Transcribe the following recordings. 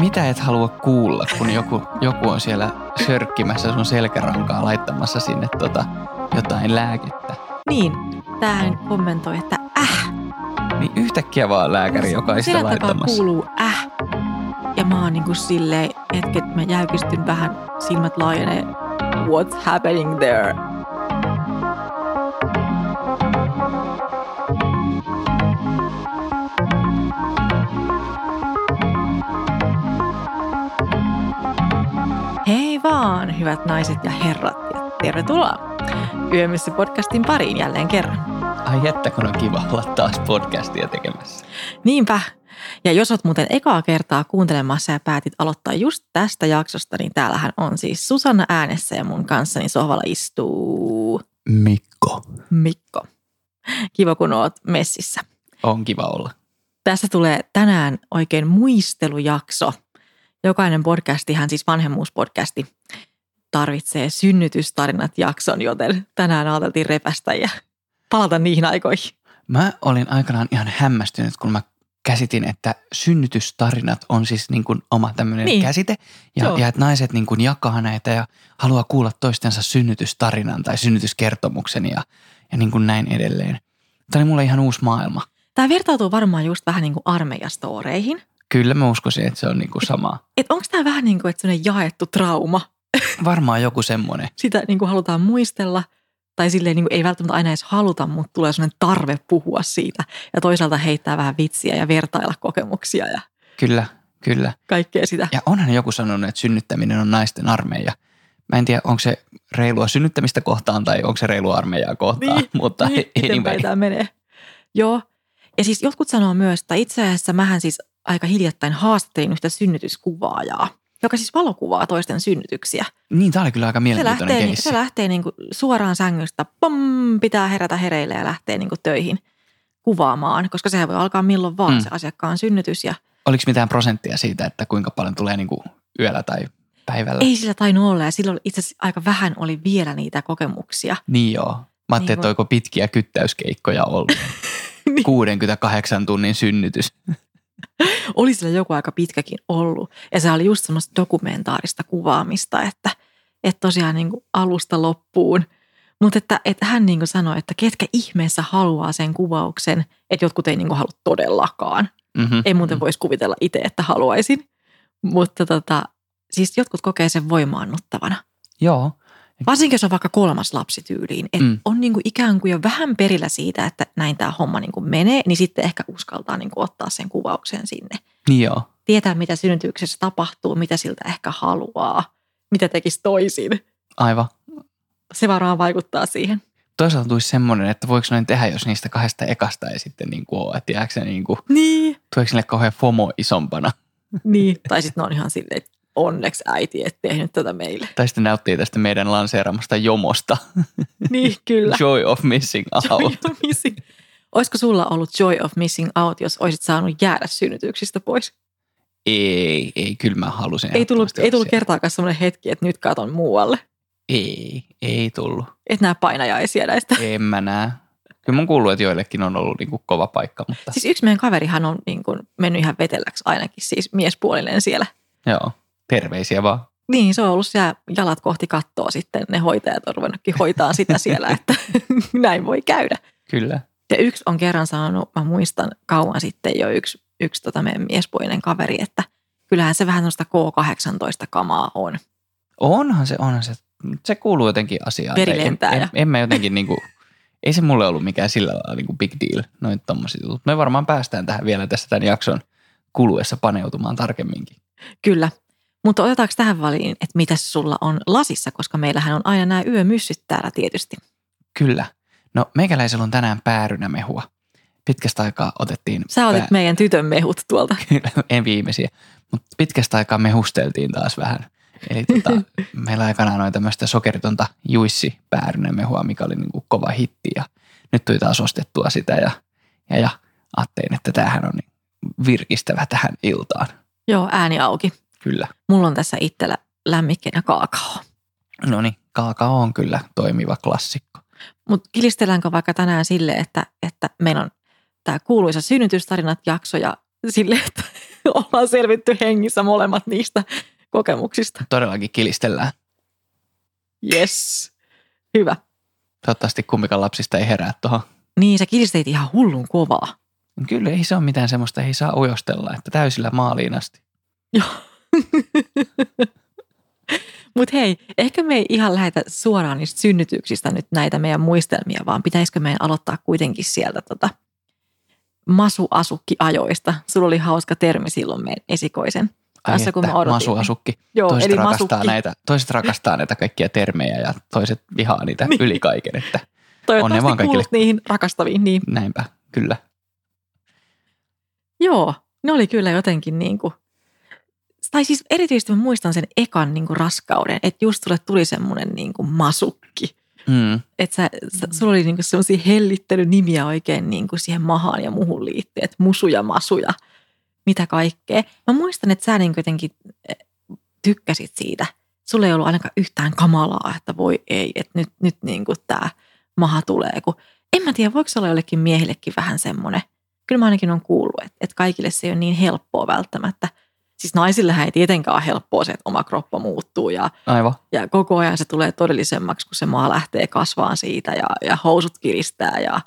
Mitä et halua kuulla, kun joku, joku on siellä sörkkimässä sun selkärankaa laittamassa sinne tota, jotain lääkettä? Niin, tähän kommentoi, että äh. Niin yhtäkkiä vaan lääkäri, joka ei sitä laittamassa. kuuluu äh. Ja mä oon niinku silleen, hetket mä jäykistyn vähän, silmät laajenee. What's happening there? Vaan, hyvät naiset ja herrat, ja tervetuloa Yömyssä podcastin pariin jälleen kerran. Ai että kun on kiva olla taas podcastia tekemässä. Niinpä. Ja jos olet muuten ekaa kertaa kuuntelemassa ja päätit aloittaa just tästä jaksosta, niin täällähän on siis Susanna äänessä ja mun kanssani sohvalla istuu Mikko. Mikko. Kiva, kun oot messissä. On kiva olla. Tässä tulee tänään oikein muistelujakso. Jokainen podcastihan, siis vanhemmuuspodcasti, tarvitsee synnytystarinat jakson, joten tänään ajateltiin repästä ja palata niihin aikoihin. Mä olin aikanaan ihan hämmästynyt, kun mä käsitin, että synnytystarinat on siis niin kuin oma tämmöinen Niin. käsite. Ja, Joo. ja että naiset niin kuin jakaa näitä ja haluaa kuulla toistensa synnytystarinan tai synnytyskertomuksen ja, ja niin kuin näin edelleen. Tämä oli mulle ihan uusi maailma. Tämä vertautuu varmaan just vähän niin kuin armeijastoreihin. Kyllä mä uskoisin, että se on niin kuin sama. Että onko tämä vähän niin kuin että sellainen jaettu trauma? Varmaan joku semmoinen. Sitä niin kuin halutaan muistella tai silleen niin kuin ei välttämättä aina edes haluta, mutta tulee sellainen tarve puhua siitä ja toisaalta heittää vähän vitsiä ja vertailla kokemuksia ja Kyllä, kyllä. kaikkea sitä. Ja onhan joku sanonut, että synnyttäminen on naisten armeija. Mä en tiedä, onko se reilua synnyttämistä kohtaan tai onko se reilua armeijaa kohtaan, Niin, mutta niin, anyway. tämä menee. Joo. Ja siis jotkut sanoo myös, että itse asiassa mähän siis aika hiljattain haastattelin yhtä synnytyskuvaajaa, joka siis valokuvaa toisten synnytyksiä. Niin, tämä oli kyllä aika Se mielenkiintoinen lähtee, keissi. se lähtee niin kuin suoraan sängystä, pom, pitää herätä hereille ja lähtee niin kuin töihin kuvaamaan, koska sehän voi alkaa milloin vaan Mm. se asiakkaan synnytys. Ja Oliko mitään prosenttia siitä, että kuinka paljon tulee niin kuin yöllä tai päivällä? ei sillä tainnut olla ja silloin itse asiassa aika vähän oli vielä niitä kokemuksia. Niin joo. Mä ajattelin, Niin että oiko pitkiä kyttäyskeikkoja ollut. Niin. 68 tunnin synnytys. Oli sillä joku aika pitkäkin ollut ja se oli just semmoista dokumentaarista kuvaamista, että, että tosiaan niin kuin alusta loppuun. Mutta että, että hän niin kuin sanoi, että ketkä ihmeessä haluaa sen kuvauksen, että jotkut ei niin kuin halua todellakaan. Mm-hmm. Ei muuten voisi kuvitella itse, että haluaisin. Mutta tota, siis jotkut kokee sen voimaannuttavana. Joo. Varsinkin jos on vaikka kolmas lapsi tyyliin. Että mm. On niin kuin ikään kuin jo vähän perillä siitä, että näin tämä homma niin kuin menee, niin sitten ehkä uskaltaa niin kuin ottaa sen kuvauksen sinne. Niin joo. Tietää, mitä synnytyksessä tapahtuu, mitä siltä ehkä haluaa, mitä tekisi toisin. Aivan. Se varmaan vaikuttaa siihen. Toisaalta tulisi semmoinen, että voiko noin tehdä, jos niistä kahdesta ekasta ei sitten niin kuin ole. Että jääkö se niin kuin, Niin. tuleeko sille kauhean FOMO isompana? niin. Tai sitten ne on ihan silleen, että onneksi äiti et tehnyt tätä meille. Tai sitten nauttii tästä meidän lanseeramasta jomosta. Niin, kyllä. Joy of missing Joy out. of missing. Olisiko sulla ollut joy of missing out, jos olisit saanut jäädä synnytyksistä pois? Ei, ei, kyllä mä halusin. Ei tullut, ei tullut kertaakaan sellainen hetki, että nyt katon muualle. Ei, ei tullut. Et näe painajaisia näistä. En mä näe. Kyllä mun kuuluu, että joillekin on ollut niin kuin kova paikka, mutta Siis yksi meidän kaverihan on niin kuin mennyt ihan vetelläksi ainakin, siis miespuolinen siellä. joo, terveisiä vaan. Niin, se on ollut siellä jalat kohti kattoa sitten. Ne hoitajat on ruvennutkin hoitaa sitä siellä, että näin voi käydä. Kyllä. Ja yksi on kerran sanonut, mä muistan kauan sitten jo yksi, yksi tota meidän miespuolinen kaveri, että kyllähän se vähän noista K18-kamaa on. Onhan se, onhan se. Se kuuluu jotenkin asiaan. Veri Tai en, en, en, mä jotenkin niin kuin, ei se mulle ollut mikään sillä lailla niin kuin big deal, noin tommosia jutut. Me varmaan päästään tähän vielä tässä tämän jakson kuluessa paneutumaan tarkemminkin. Kyllä. Mutta otetaanko tähän väliin, että mitä sulla on lasissa, koska meillähän on aina nämä yömyssyt täällä tietysti. Kyllä. No meikäläisellä on tänään päärynämehua. Pitkästä aikaa otettiin Sä otit pää- meidän tytön mehut tuolta. Kyllä, en viimeisiä. Mutta pitkästä aikaa mehusteltiin taas vähän. Eli tota, meillä aikanaan oli tämmöistä sokeritonta juissi päärynämehua, mikä oli niinku kova hitti. Ja nyt tuli taas ostettua sitä ja, ja, ja ajattelin, että tämähän on niin virkistävä tähän iltaan. Joo, ääni auki. Kyllä. Mulla on tässä itsellä lämmikkeenä kaakao. No niin, kaakao on kyllä toimiva klassikko. Mutta kilistelläänkö vaikka tänään sille, että, että meillä on tämä kuuluisa synnytystarinat jakso ja sille, että ollaan selvitty hengissä molemmat niistä kokemuksista. Todellakin kilistellään. Yes. Hyvä. Toivottavasti kumpikaan lapsista ei herää tuohon. Niin, sä kilisteit ihan hullun kovaa. Kyllä ei se ole mitään semmoista, ei saa ujostella, että täysillä maaliin asti. Joo. Mutta hei, ehkä me ei ihan lähetä suoraan niistä synnytyksistä nyt näitä meidän muistelmia, vaan pitäisikö meidän aloittaa kuitenkin sieltä tota masuasukki-ajoista. Sulla oli hauska termi silloin meidän esikoisen kanssa, Ai kun mä että, odotin. masuasukki. Joo, toiset, eli rakastaa masukki. näitä, toiset rakastaa näitä kaikkia termejä ja toiset vihaa niitä Niin. yli kaiken, että Toivottavasti vaan kaikille. niihin rakastaviin. Niin. näinpä, kyllä. Joo, ne oli kyllä jotenkin niin kuin, tai siis erityisesti mä muistan sen ekan niin kuin raskauden, että just sulle tuli semmoinen niin kuin masukki. Mm. Että sä, sä, sulla oli niinku sellaisia hellittelynimiä oikein niinku siihen mahaan ja muuhun liittyen, että musu ja masu ja mitä kaikkea. Mä muistan, että sä niinku jotenkin eh, tykkäsit siitä. Sulla ei ollut ainakaan yhtään kamalaa, että voi ei, että nyt, nyt niinku tämä maha tulee. Kun, en mä tiedä, voiko se olla jollekin miehillekin vähän semmoinen. Kyllä mä ainakin on kuullut, että, että kaikille se ei ole niin helppoa välttämättä. Siis naisillehän ei tietenkään ole helppoa se, että oma kroppa muuttuu ja Aivan. ja koko ajan se tulee todellisemmaksi, kun se maa lähtee kasvaan siitä ja, ja housut kiristää ja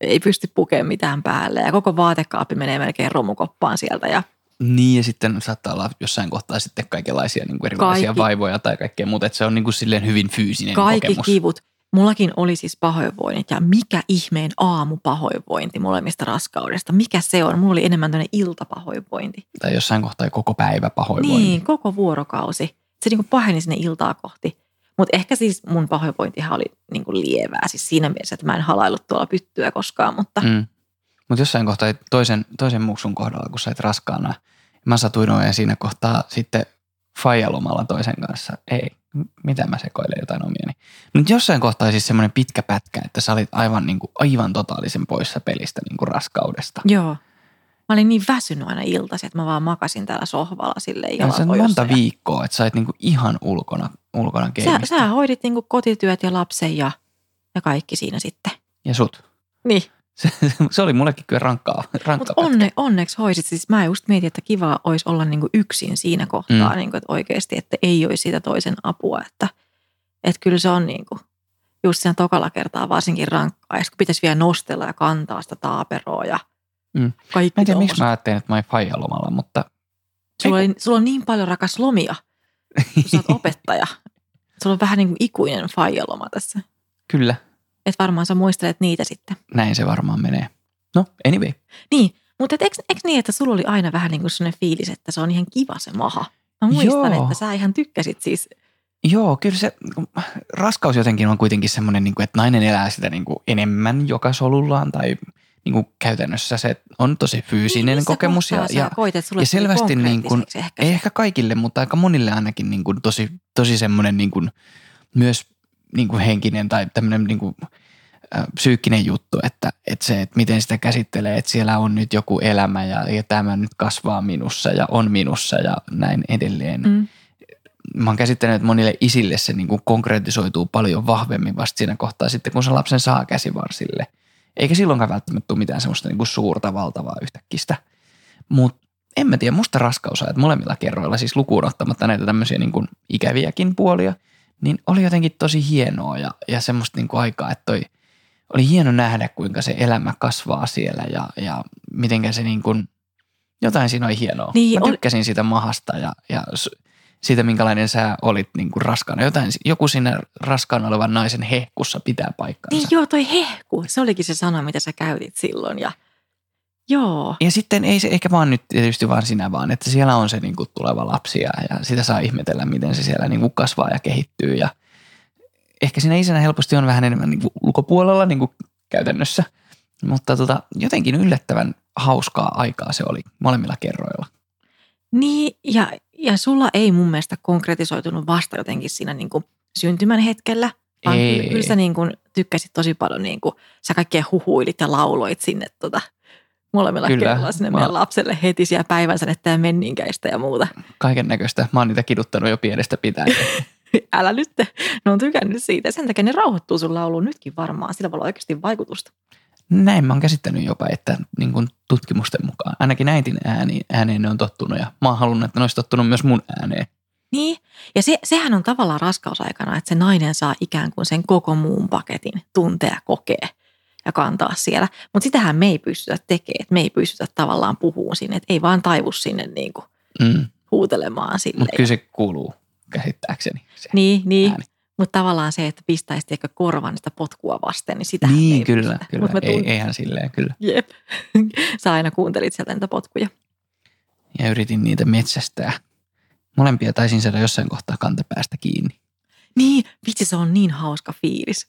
ei pysty pukemaan mitään päälle. Ja koko vaatekaappi menee melkein romukoppaan sieltä. Ja Niin ja sitten saattaa olla jossain kohtaa sitten kaikenlaisia niin kuin erilaisia Kaikki. vaivoja tai kaikkea muuta, että se on niin kuin silleen hyvin fyysinen kaikki kokemus. kivut. Mullakin oli siis pahoinvoinnit ja mikä ihmeen aamupahoinvointi molemmista raskaudesta. Mikä se on? Mulla oli enemmän tämmöinen iltapahoinvointi. Tai jossain kohtaa koko päivä pahoinvointi. Niin, koko vuorokausi. Se niin kuin paheni sinne iltaa kohti. Mutta ehkä siis mun pahoinvointihan oli niin kuin lievää. Siis siinä mielessä, että mä en halaillut tuolla pyttyä koskaan, mutta Mm. Mutta jossain kohtaa toisen, toisen muksun kohdalla, kun sä et raskaana, mä satuin olemaan siinä kohtaa sitten faijalomalla toisen kanssa. Ei, mitä mä sekoilen jotain omiani. Mutta jossain kohtaa siis semmoinen pitkä pätkä, että sä olit aivan, niin kuin, aivan totaalisen poissa pelistä niin kuin raskaudesta. Joo. Mä olin niin väsynyt aina iltaisin, että mä vaan makasin täällä sohvalla silleen Ja se on monta viikkoa, että sä olit niin kuin ihan ulkona, ulkona Sä, keimistä. sä hoidit niinku kotityöt ja lapsen ja, ja kaikki siinä sitten. Ja sut. Niin, Se, se oli mullekin kyllä rankkaa. rankka mutta onne, onneksi hoisit. Siis mä just mietin, että kiva olisi olla niinku yksin siinä kohtaa, Mm. niinku, että oikeasti, että ei olisi sitä toisen apua. Että, että kyllä se on niinku, just siinä tokalla kertaa varsinkin rankkaa. Ja kun pitäisi vielä nostella ja kantaa sitä taaperoa ja Mm. kaikki Mä en tiedä, miksi mä ajattelin, että mä olin faijalomalla, mutta Sulla, oli, sulla on niin paljon rakas lomia, kun sä oot opettaja. Sulla on vähän niin kuin ikuinen faijaloma tässä. kyllä, Että varmaan sä muistelet niitä sitten. näin se varmaan menee. No, anyway. Niin, mutta et eikö, eikö niin, että sulla oli aina vähän niin kuin sellainen fiilis, että se on ihan kiva se maha? Mä muistan, Joo. että sä ihan tykkäsit siis. Joo, kyllä se raskaus jotenkin on kuitenkin semmoinen, niin kuin, että nainen elää sitä niin kuin enemmän joka solullaan tai niin kuin käytännössä se on tosi fyysinen missä kokemus. Ja, ja koit, että ja selvästi niin kuin- ehkä ei ehkä kaikille, mutta aika monille ainakin niin kuin tosi, tosi semmoinen niin kuin, myös niin kuin henkinen tai tämmöinen niin kuin, psyykkinen juttu, että, että se, että miten sitä käsittelee, että siellä on nyt joku elämä ja, ja tämä nyt kasvaa minussa ja on minussa ja näin edelleen. Mm. mä oon käsittänyt, että monille isille se niin kuin konkretisoituu paljon vahvemmin vasta siinä kohtaa sitten, kun se lapsen saa käsivarsille. Eikä silloinkaan välttämättä tule mitään semmoista niin kuin suurta, valtavaa yhtäkkistä. Mutta en mä tiedä, musta raskausajat molemmilla kerroilla, siis lukuun ottamatta näitä tämmöisiä niin kuin ikäviäkin puolia, niin oli jotenkin tosi hienoa ja, ja semmoista niin kuin aikaa, että toi, oli hieno nähdä, kuinka se elämä kasvaa siellä ja, ja mitenkä se niin kuin, jotain siinä oli hienoa. Niin, Mä oli- tykkäsin siitä mahasta ja, ja siitä, minkälainen sä olit niin kuin raskaana. Jotain, joku siinä raskaana olevan naisen hehkussa pitää paikkansa. Niin joo, toi hehku. Se olikin se sana, mitä sä käytit silloin. Ja joo, Ja sitten ei se ehkä vaan nyt tietysti vaan sinä vaan, että siellä on se niin kuin tuleva lapsi ja, ja sitä saa ihmetellä, miten se siellä niin kuin kasvaa ja kehittyy. Ja ehkä siinä isänä helposti on vähän enemmän niin kuin ulkopuolella niin kuin käytännössä. Mutta tota, jotenkin yllättävän hauskaa aikaa se oli molemmilla kerroilla. Niin, ja, ja sulla ei mun mielestä konkretisoitunut vasta jotenkin siinä niin kuin syntymän hetkellä, vaan Ei. kyllä, sä niin kuin tykkäsit tosi paljon, niin kuin, sä kaikkea huhuilit ja lauloit sinne tota, molemmilla Kyllä. kerralla sinne Mä- meidän lapselle heti siellä päivänsä ja menninkäistä ja muuta. Kaiken näköistä. Mä oon niitä kiduttanut jo pienestä pitäen. Älä nyt, ne on tykännyt siitä. Sen takia ne rauhoittuu sun lauluun nytkin varmaan. Sillä voi olla oikeasti vaikutusta. Näin mä oon käsittänyt jopa, että niin kuin tutkimusten mukaan. Ainakin äitin ääni, ääneen ne on tottunut ja mä oon halunnut, että ne olisi tottunut myös mun ääneen. Niin, ja se, sehän on tavallaan raskausaikana, että se nainen saa ikään kuin sen koko muun paketin tuntea, kokea ja kantaa siellä. Mutta sitähän me ei pystytä tekemään, että me ei pystytä tavallaan puhumaan sinne, että ei vaan taivu sinne niin kuin Mm. huutelemaan sille. Mutta kyllä se kuuluu käsittääkseni. Se Niin, niin. ääni. mutta tavallaan se, että pistäisi tiedätkö, korvan sitä potkua vasten, niin sitä ei Niin, kyllä, pystytä. kyllä. Mut mä Ei, eihän silleen, kyllä. Jep. Sä aina kuuntelit sieltä niitä potkuja. Ja yritin niitä metsästää. Molempia taisin saada jossain kohtaa kantapäästä kiinni. Niin, vitsi se on niin hauska fiilis.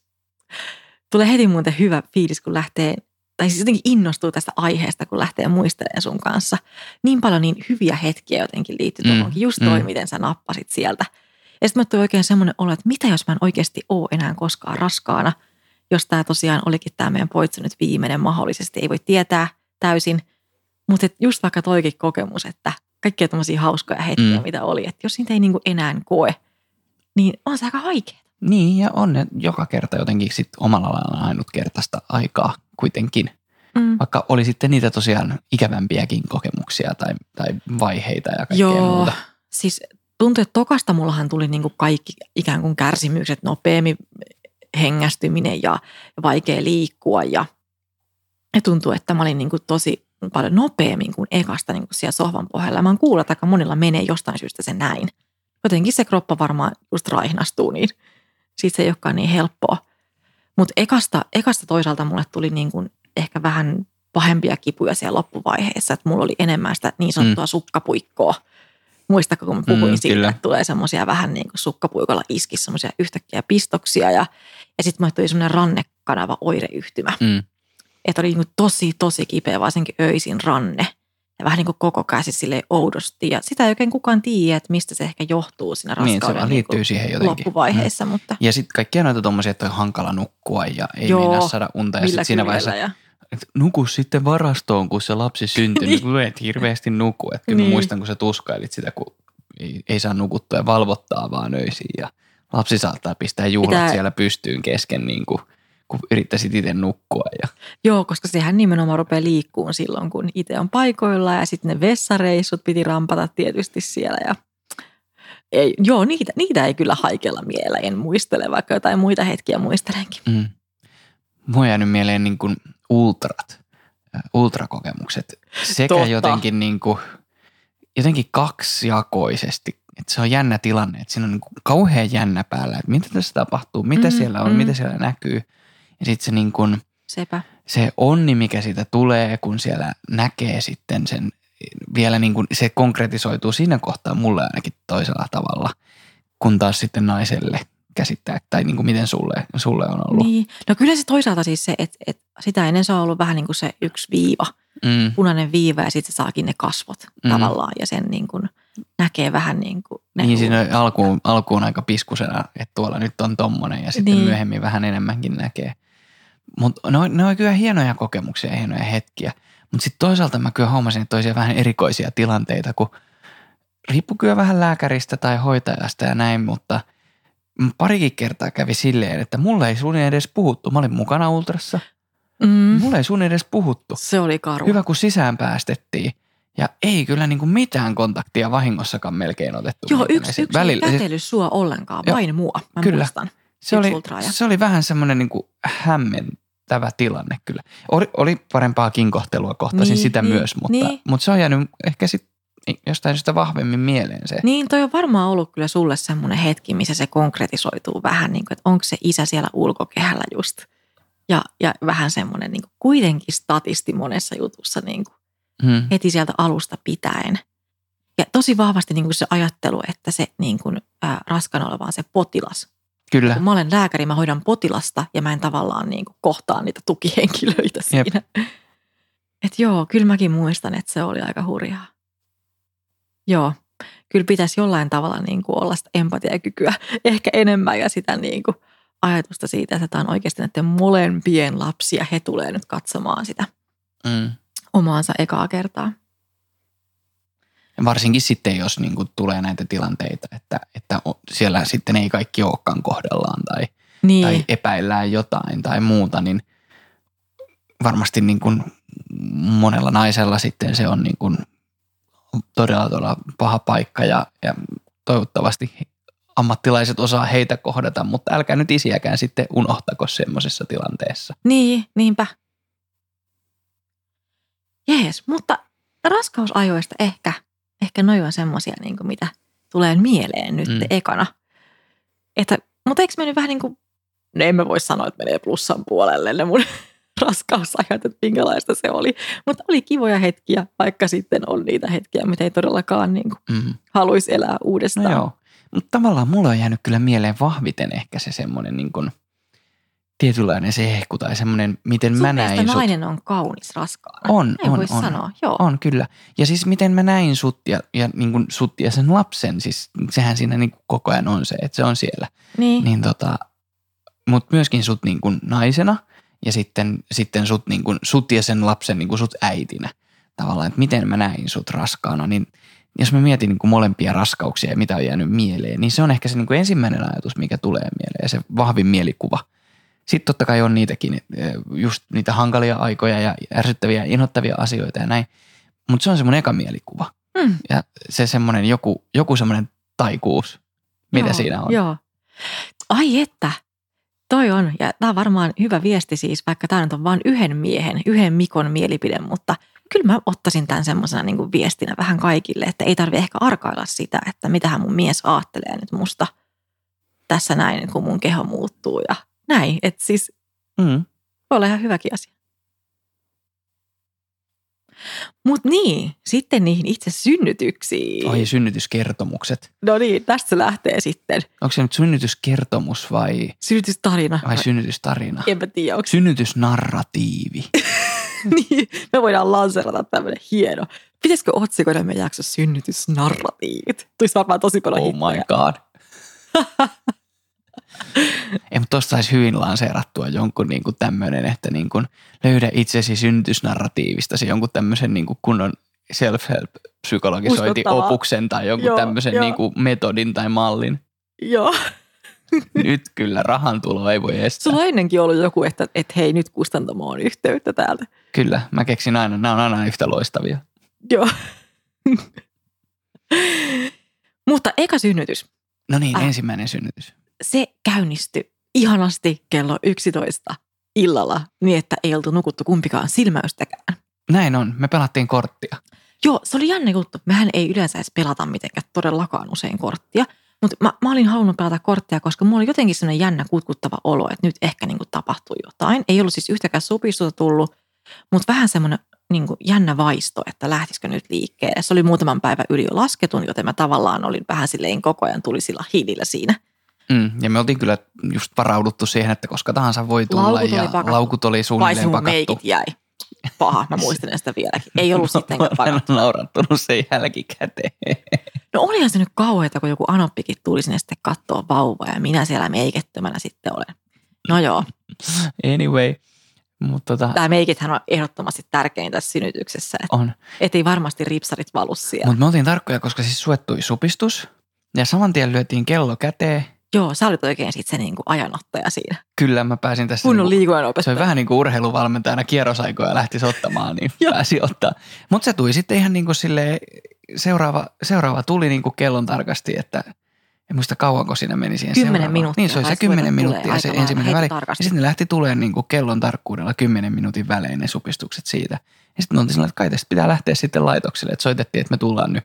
Tulee heti muuten hyvä fiilis, kun lähtee, tai siis jotenkin innostuu tästä aiheesta, kun lähtee muistelemaan sun kanssa. Niin paljon niin hyviä hetkiä jotenkin liittyy Mm, tuohonkin. Just toi, mm. miten sä nappasit sieltä. Ja sitten mä tuli oikein semmoinen olo, että mitä jos mä en oikeasti ole enää koskaan raskaana, jos tämä tosiaan olikin tämä meidän poitsu nyt viimeinen mahdollisesti. Ei voi tietää täysin, mutta et just vaikka toikin kokemus, että kaikkia tämmöisiä hauskoja hetkiä, Mm. mitä oli, että jos niitä ei niinku enää koe, niin on se aika vaikea. Niin, ja on ne joka kerta jotenkin sit omalla lailla ainutkertaista aikaa kuitenkin. Mm. Vaikka oli sitten niitä tosiaan ikävämpiäkin kokemuksia tai, tai vaiheita ja kaikkea Joo, muuta. siis tuntuu, että tokasta mullahan tuli niinku kaikki ikään kuin kärsimykset, nopeammin hengästyminen ja vaikea liikkua ja, ja tuntuu, että mä olin niinku tosi paljon nopeammin kuin ekasta niinku siellä sohvan pohjalla. Mä oon kuullut, että aika monilla menee jostain syystä se näin. Jotenkin se kroppa varmaan just raihnastuu, niin siitä se ei olekaan niin helppoa. Mutta ekasta, ekasta toisaalta mulle tuli niin kuin ehkä vähän pahempia kipuja siellä loppuvaiheessa, että mulla oli enemmän sitä niin sanottua mm. sukkapuikkoa. Muistatko, kun mä puhuin Mm, mm, siitä, kyllä. että tulee semmoisia vähän niin kuin sukkapuikolla iski semmoisia yhtäkkiä pistoksia ja, ja sitten mulle tuli semmoinen rannekanava oireyhtymä. Mm. Että oli niin kuin tosi, tosi kipeä, varsinkin öisin ranne. Ja vähän niin kuin koko käsi silleen oudosti. Ja sitä ei oikein kukaan tiedä, että mistä se ehkä johtuu siinä Niin, se raskauden vaan niin liittyy kuin siihen jotenkin. loppuvaiheessa. Mutta Ja sitten kaikkia noita tommosia, että on hankala nukkua ja ei Joo, meinaa saada unta. Ja sitten siinä vaiheessa, ja että nuku sitten varastoon, kun se lapsi syntyy. niin. kun et hirveästi nuku. Että kyllä niin. Niin. muistan, kun sä tuskailit sitä, kun ei, ei saa nukuttua ja valvottaa vaan öisiin. Ja lapsi saattaa pistää juhlat Pitää- siellä pystyyn kesken, niin kuin, kun yrittäisit itse nukkua. Ja, Joo, koska sehän nimenomaan rupeaa liikkuun silloin, kun itse on paikoilla ja sitten ne vessareissut piti rampata tietysti siellä. Ja ei, joo, niitä, niitä ei kyllä haikella mielellä, en muistele, vaikka jotain muita hetkiä muistelenkin. mm. Mua on jäänyt mieleen niin kuin ultrat, äh, ultrakokemukset. Sekä Totta. jotenkin, niin kuin, jotenkin kaksijakoisesti. Että se on jännä tilanne, että siinä on niin kuin kauhean jännä päällä, että mitä tässä tapahtuu, mitä Mm, siellä on, mm. mitä siellä näkyy. Ja sitten se niin kuin, Sepä. se onni, mikä siitä tulee, kun siellä näkee sitten sen, vielä niin kuin se konkretisoituu siinä kohtaa mulle ainakin toisella tavalla, kun taas sitten naiselle käsittää, tai niin kuin miten sulle, sulle on ollut. Niin. No kyllä se toisaalta siis se, että, että sitä ennen se on ollut vähän niin kuin se yksi viiva, Mm, punainen viiva ja sitten se saakin ne kasvot Mm. tavallaan ja sen niin kuin näkee vähän niin kuin ne niin siinä alkuun, alkuun aika piskusena, että tuolla nyt on tommonen ja sitten Niin. myöhemmin vähän enemmänkin näkee. Mutta ne, on- ne on kyllä hienoja kokemuksia ja hienoja hetkiä. Mutta sitten toisaalta mä kyllä huomasin, että toisia vähän erikoisia tilanteita, kun riippuu kyllä vähän lääkäristä tai hoitajasta ja näin, mutta parikin kertaa kävi silleen, että mulle ei sun edes puhuttu. Mä olin mukana ultrassa. Mm. Mulle ei sun edes puhuttu. Se oli karu. Hyvä, kun sisään päästettiin. Ja ei kyllä niin kuin mitään kontaktia vahingossakaan melkein otettu. Joo, yksi, yksi Välillä- ei kätellyt sua ollenkaan, vain mua. Mä kyllä. muistan. Se, oli, ultraaja. se oli vähän semmoinen niin hämmentävä tilanne kyllä. Oli, oli parempaa kohtelua, kohtasin Niin, sitä niin, myös, mutta, niin. mutta se on jäänyt ehkä sit jostain syystä vahvemmin mieleen se. Niin, toi on varmaan ollut kyllä sulle semmoinen hetki, missä se konkretisoituu vähän niin kuin, että onko se isä siellä ulkokehällä just. Ja, ja vähän semmoinen niin kuin kuitenkin statisti monessa jutussa niin kuin Hmm. heti sieltä alusta pitäen. Ja tosi vahvasti niin kuin se ajattelu, että se niin kuin, ää, raskana oleva on se potilas. Kyllä. Kun mä olen lääkäri, mä hoidan potilasta ja mä en tavallaan niin kuin kohtaa niitä tukihenkilöitä Jep. siinä. Et joo, kyllä mäkin muistan, että se oli aika hurjaa. Joo, kyllä pitäisi jollain tavalla niin kuin olla sitä empatiakykyä ehkä enemmän ja sitä niin kuin ajatusta siitä, että tämä on oikeasti näiden molempien lapsia. He tulee nyt katsomaan sitä Mm. omaansa ekaa kertaa. Varsinkin sitten, jos niin kuin tulee näitä tilanteita, että, että siellä sitten ei kaikki olekaan kohdallaan tai, Niin, tai epäillään jotain tai muuta, niin varmasti niin kuin monella naisella sitten se on niin kuin todella, todella paha paikka ja, ja toivottavasti ammattilaiset osaa heitä kohdata, mutta älkää nyt isiäkään sitten unohtako semmoisessa tilanteessa. Niin, niinpä. Jees, mutta raskausajoista ehkä, ehkä noin on semmoisia, niin mitä tulee mieleen nyt mm. ekana. Että, mutta eikö mennyt vähän niin kuin, no en mä voi sanoa, että menee plussan puolelle ne mun raskausajat, että minkälaista se oli. Mutta oli kivoja hetkiä, vaikka sitten on niitä hetkiä, mitä ei todellakaan niin kuin mm. haluaisi elää uudestaan. No joo, mutta tavallaan mulla on jäänyt kyllä mieleen vahviten ehkä se semmoinen niin kuin tietynlainen se ehku tai semmoinen, miten Sun mä näin sut. nainen on kaunis raskaana. On, Näin on, voi on. sanoa, joo. On kyllä. Ja siis miten mä näin sut ja, ja, niin kuin sut ja sen lapsen, siis sehän siinä niin kuin koko ajan on se, että se on siellä. Niin, Niin tota, mutta myöskin sut niin kuin naisena ja sitten, sitten sut, niin kuin, sut ja sen lapsen niin kuin sut äitinä. Tavallaan, että miten mä näin sut raskaana, niin jos mä mietin niin kuin molempia raskauksia ja mitä on jäänyt mieleen, niin se on ehkä se niin kuin ensimmäinen ajatus, mikä tulee mieleen ja se vahvin mielikuva. Sitten totta kai on niitäkin, eh, just niitä hankalia aikoja ja ärsyttäviä ja inhottavia asioita ja näin. Mutta se on semmoinen eka mielikuva. Mm. Ja se semmoinen joku, joku semmoinen taikuus, mitä joo, siinä on. Joo. Ai että, toi on. Ja tämä on varmaan hyvä viesti siis, vaikka tämä nyt on vain yhden miehen, yhden Mikon mielipide, mutta kyllä mä ottaisin tämän semmoisena niin kuin viestinä vähän kaikille, että ei tarvi ehkä arkailla sitä, että mitähän mun mies ajattelee nyt musta tässä näin, kun mun keho muuttuu ja näin. Että siis Mm. voi olla ihan hyväkin asia. Mutta niin, sitten niihin itse synnytyksiin. Oi synnytyskertomukset. No niin, tästä se lähtee sitten. Onko se nyt synnytyskertomus vai, Synnytystarina. vai synnytystarina? En mä tiedä, onko Synnytysnarratiivi. niin, me voidaan lanserata tämmöinen hieno. Pitäisikö otsikoida meidän jakso synnytysnarratiivit? Tulisi varmaan tosi paljon Oh my god. Ei, mutta tuosta saisi hyvin lanseerattua jonkun niin kuin tämmöinen, että niin kuin löydä itsesi synnytysnarratiivistasi jonkun tämmöisen niin kuin kunnon self-help psykologisointi Uskottava. opuksen tai jonkun Joo, tämmöisen joo. niin kuin metodin tai mallin. Joo. Nyt kyllä rahan tulo ei voi estää. Sulla on ennenkin ollut joku, että, että hei nyt kustantamoon yhteyttä täältä. Kyllä, mä keksin aina, nämä on aina yhtä loistavia. Joo. Mutta eka synnytys, No niin, Ah. ensimmäinen synnytys. Se käynnistyi ihanasti kello 11 illalla niin, että ei oltu nukuttu kumpikaan silmäystäkään. Näin on, me pelattiin korttia. Joo, se oli jännä juttu. Mehän ei yleensä edes pelata mitenkään todellakaan usein korttia. Mutta mä, mä olin halunnut pelata korttia, koska mulla oli jotenkin sellainen jännä kutkuttava olo, että nyt ehkä niin kuin tapahtui jotain. Ei ollut siis yhtäkään supistusta tullut, mutta vähän semmoinen niin kuin jännä vaisto, että lähtisikö nyt liikkeelle. Se oli muutaman päivän yli jo lasketun, joten mä tavallaan olin vähän silleen koko ajan tuli sillä hiilillä siinä. Mm, ja me oltiin kyllä just varauduttu siihen, että koska tahansa voi tulla Laukut oli ja pakattu. laukut oli suunnilleen pakattu. meikit jäi. Paha, mä muistelen sitä vieläkin. Ei ollut sittenkään Mä olen pakattu. naurattunut sen jälkikäteen. No olihan se nyt kauheata, kun joku anoppikin tuli sinne sitten katsoa vauvaa ja minä siellä meikettömänä sitten olen. No joo, Anyway, mutta tota, tämä meikithän on ehdottomasti tärkein tässä synnytyksessä, että on. et ei varmasti ripsarit valu siellä. Mutta me oltiin tarkkoja, koska siis suettui supistus ja saman tien lyötiin kello käteen. Joo, sä olit oikein sitten se niinku ajanottaja siinä. Kyllä mä pääsin tässä. Kunnon niinku- liikunnan Se oli opettaja. vähän niin kuin urheiluvalmentajana kierrosaikoja lähti ottamaan, niin pääsi ottaa. Mutta se tuli sitten ihan niin kuin silleen, seuraava, seuraava tuli niin kuin kellon tarkasti, että en muista kauanko siinä meni siihen Kymmenen seuraavaan. minuuttia Niin se oli se kymmenen minuuttia se ensimmäinen väli. heittotarkasti. Ja sitten ne lähti tulemaan niin kuin kellon tarkkuudella kymmenen minuutin välein ne supistukset siitä. Ja sitten me oltiin sillä, että kai tästä pitää lähteä sitten laitokselle, että soitettiin, että me tullaan nyt.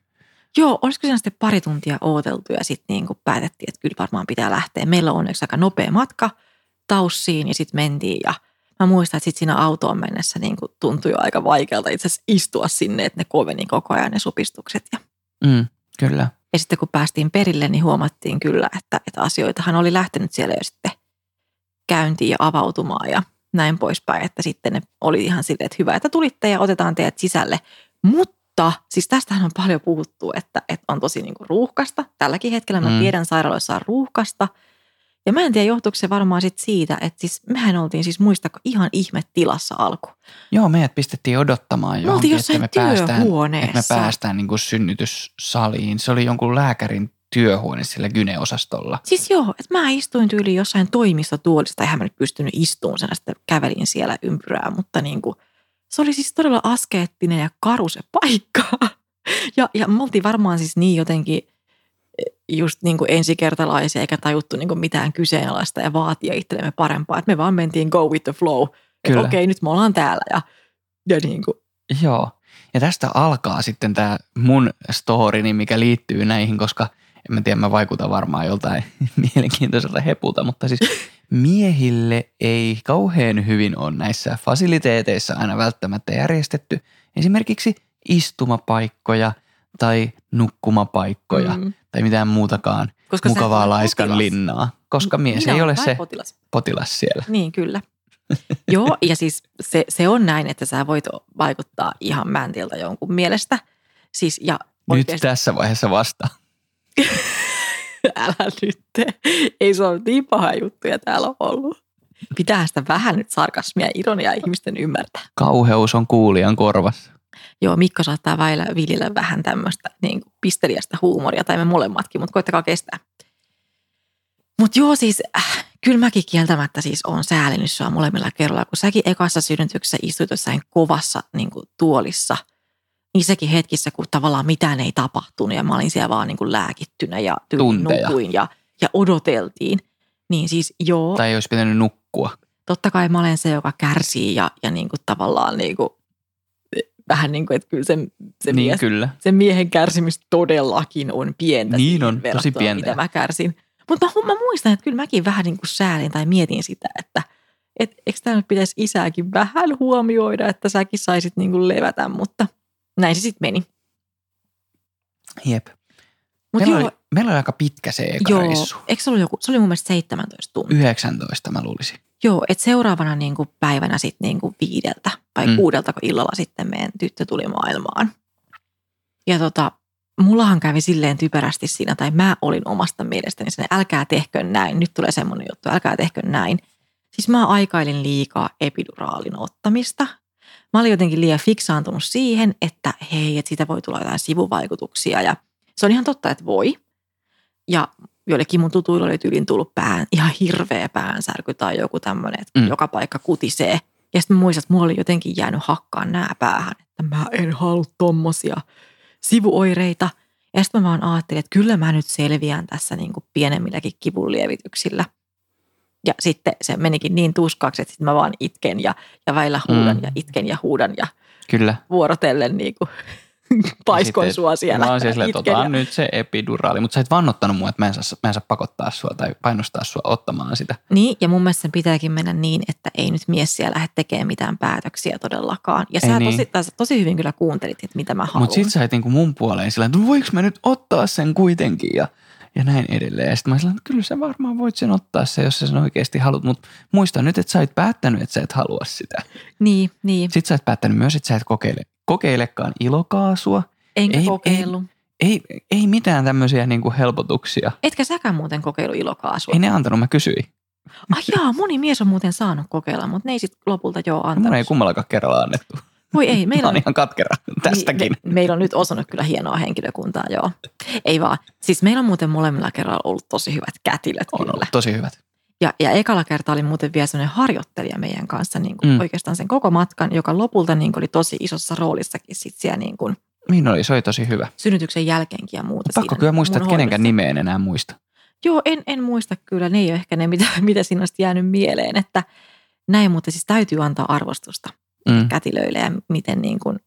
Joo, olisiko siinä sitten pari tuntia ooteltu ja sitten niinku päätettiin, että kyllä varmaan pitää lähteä. Meillä on onneksi aika nopea matka taussiin ja sitten mentiin ja mä muistan, että sitten siinä autoon mennessä niinku tuntui jo aika vaikealta itse asiassa istua sinne, että ne koveni koko ajan ne supistukset. Ja, Mm, kyllä. ja sitten kun päästiin perille, niin huomattiin kyllä, että, että asioitahan oli lähtenyt siellä jo sitten käyntiin ja avautumaan ja näin poispäin, että sitten ne oli ihan silleen, että hyvä, että tulitte ja otetaan teidät sisälle. Mutta siis tästähän on paljon puhuttu, että, että on tosi niinku ruuhkasta. Tälläkin hetkellä mä Mm. tiedän sairaaloissa on ruuhkasta. Ja mä en tiedä, johtuuko se varmaan sit siitä, että siis mehän oltiin siis muistako ihan ihme tilassa alku. Joo, meidät pistettiin odottamaan Me oltiin johonkin, että me päästään, että me päästään niin kuin synnytyssaliin. Se oli jonkun lääkärin työhuone sillä gyneosastolla. Siis joo, että mä istuin tyyliin jossain toimistotuolista, eihän mä nyt pystynyt istuun sen, sitten kävelin siellä ympyrää, mutta niin kuin, se oli siis todella askeettinen ja karu se paikka. Ja, ja me oltiin varmaan siis niin jotenkin just niin kuin ensikertalaisia eikä tajuttu niin kuin mitään kyseenalaista ja vaatia itsellemme parempaa. Että me vaan mentiin go with the flow. Okei, nyt me ollaan täällä ja, ja niin kuin. Joo. Ja tästä alkaa sitten tämä mun story, mikä liittyy näihin, koska en mä tiedä, mä vaikutan varmaan joltain mielenkiintoiselta hepulta, mutta siis miehille ei kauhean hyvin ole näissä fasiliteeteissa aina välttämättä järjestetty esimerkiksi istumapaikkoja tai nukkumapaikkoja mm. tai mitään muutakaan koska mukavaa laiskan potilas. linnaa, koska mies Minä ei ole se potilas. potilas siellä. Niin, kyllä. Joo, ja siis se, se on näin, että sä voit vaikuttaa ihan mäntiltä jonkun mielestä. Siis, ja oikeasti... Nyt tässä vaiheessa vasta. Älä nyt. Ei se ole niin paha juttuja täällä on ollut. Pitää sitä vähän nyt sarkasmia ja ironiaa ihmisten ymmärtää. Kauheus on kuulijan korvassa. Joo, Mikko saattaa väillä viljellä vähän tämmöistä niin pisteliästä huumoria, tai me molemmatkin, mutta koittakaa kestää. Mutta joo, siis äh, kyllä mäkin kieltämättä siis on säälinyt sua molemmilla kerralla, kun säkin ekassa synnytyksessä istuit jossain kovassa niin kuin, tuolissa, niin sekin hetkissä, kun tavallaan mitään ei tapahtunut ja mä olin siellä vaan niin kuin lääkittynä ja nukuin ja, ja odoteltiin. Niin siis joo. Tai ei olisi pitänyt nukkua. Totta kai mä olen se, joka kärsii ja, ja niin kuin tavallaan niin kuin vähän niin kuin, että kyllä se, se, niin, mies, kyllä. se miehen kärsimys todellakin on pientä. Niin on, tosi pientä. Mitä mä kärsin. Mutta mä, mä muistan, että kyllä mäkin vähän niin kuin säälin tai mietin sitä, että et, eikö tämä nyt pitäisi isääkin vähän huomioida, että säkin saisit niin kuin levätä, mutta näin se sitten meni. Jep. Mut meillä, joo, oli, meillä oli aika pitkä se eka joo, reissu. Eikö se ollut joku, se oli mun mielestä 17 tuntia. 19 mä luulisin. Joo, että seuraavana niin kuin päivänä sitten niin kuin viideltä tai mm. kuudelta, kun illalla sitten meidän tyttö tuli maailmaan. Ja tota, mullahan kävi silleen typerästi siinä, tai mä olin omasta mielestäni sen, älkää tehkö näin, nyt tulee semmoinen juttu, älkää tehkö näin. Siis mä aikailin liikaa epiduraalin ottamista. Mä olin jotenkin liian fiksaantunut siihen, että hei, että siitä voi tulla jotain sivuvaikutuksia ja se on ihan totta, että voi. Ja joillekin mun tutuilla oli tyylin tullut pään, ihan hirveä päänsärky tai joku tämmöinen, että mm. joka paikka kutisee. Ja sitten muistan, että mulla oli jotenkin jäänyt hakkaan nää päähän, että mä en halua tommosia sivuoireita. Ja sitten mä vaan ajattelin, että kyllä mä nyt selviän tässä niin kuin pienemmilläkin kivunlievityksillä. Ja sitten se menikin niin tuskaksi, että sitten mä vaan itken ja, ja väillä huudan mm. ja itken ja huudan ja Kyllä. vuorotellen niin kuin paiskoin sitten, sua siellä. Mä oon siis että ja... nyt se epiduraali, mutta sä et vannottanut mua, että mä en, saa, mä en saa pakottaa sua tai painostaa sua ottamaan sitä. Niin, ja mun mielestä sen pitääkin mennä niin, että ei nyt mies siellä lähde tekemään mitään päätöksiä todellakaan. Ja sä niin. tosi, tosi hyvin kyllä kuuntelit, että mitä mä haluan. Mutta sit sä et niinku mun puoleen sillä, että voiko mä nyt ottaa sen kuitenkin ja ja näin edelleen. Ja sitten mä sanoin, että kyllä sä varmaan voit sen ottaa se, jos sä sen oikeasti haluat, mutta muista nyt, että sä et päättänyt, että sä et halua sitä. Niin, niin. Sitten sä et päättänyt myös, että sä et kokeile, kokeilekaan ilokaasua, Enkä ei, kokeillut. Ei, ei, ei mitään tämmöisiä niin kuin helpotuksia. Etkä säkään muuten kokeilu ilokaasua? Ei ne antanut, mä kysyin. Ah jaa, moni mies on muuten saanut kokeilla, mutta ne ei sitten lopulta jo antanut. Mun ei kummallakaan kerralla annettu. Voi ei, meillä on, on ihan katkera tästäkin. Me, meillä on nyt osannut kyllä hienoa henkilökuntaa, joo. Ei vaan. Siis meillä on muuten molemmilla kerralla ollut tosi hyvät kätilöt on kyllä. Ollut tosi hyvät. Ja, ja ekalla kertaa oli muuten vielä sellainen harjoittelija meidän kanssa niin kuin mm. oikeastaan sen koko matkan, joka lopulta niin kuin oli tosi isossa roolissakin sit siellä niin kuin Niin oli, se oli tosi hyvä. Synnytyksen jälkeenkin ja muuta. Pakko kyllä muistaa, että kenenkään nimeä en enää muista. Joo, en, en muista kyllä. Ne ei ole ehkä ne, mitä, mitä siinä olisi jäänyt mieleen. Että näin, mutta siis täytyy antaa arvostusta mm. kätilöille ja miten niin kuin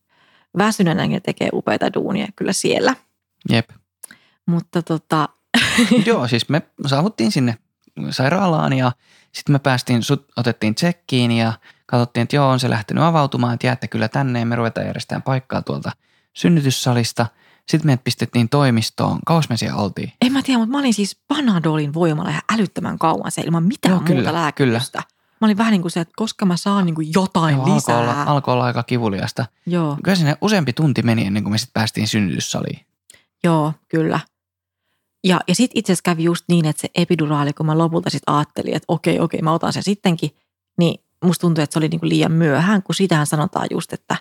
väsyneenäkin tekee upeita duunia kyllä siellä. Jep. Mutta tota... Joo, siis me saavuttiin sinne sairaalaan ja sitten me päästiin, sut otettiin tsekkiin ja katsottiin, että joo, on se lähtenyt avautumaan, että jäätte kyllä tänne ja me ruvetaan järjestämään paikkaa tuolta synnytyssalista. Sitten meidät pistettiin toimistoon. Kauas me siellä oltiin? En mä tiedä, mutta mä olin siis Panadolin voimalla ihan älyttömän kauan se ilman mitään joo, muuta kyllä, lääkitystä. Kyllä. Mä olin vähän niin kuin se, että koska mä saan niin kuin jotain joo, lisää. Alkoi olla, alkoi olla aika kivuliasta. Joo. Kyllä sinne useampi tunti meni ennen kuin me sitten päästiin synnytyssaliin. Joo, kyllä. Ja, ja sitten itse asiassa kävi just niin, että se epiduraali, kun mä lopulta sitten ajattelin, että okei, okei, mä otan sen sittenkin, niin musta tuntui, että se oli niinku liian myöhään, kun sitähän sanotaan just, että,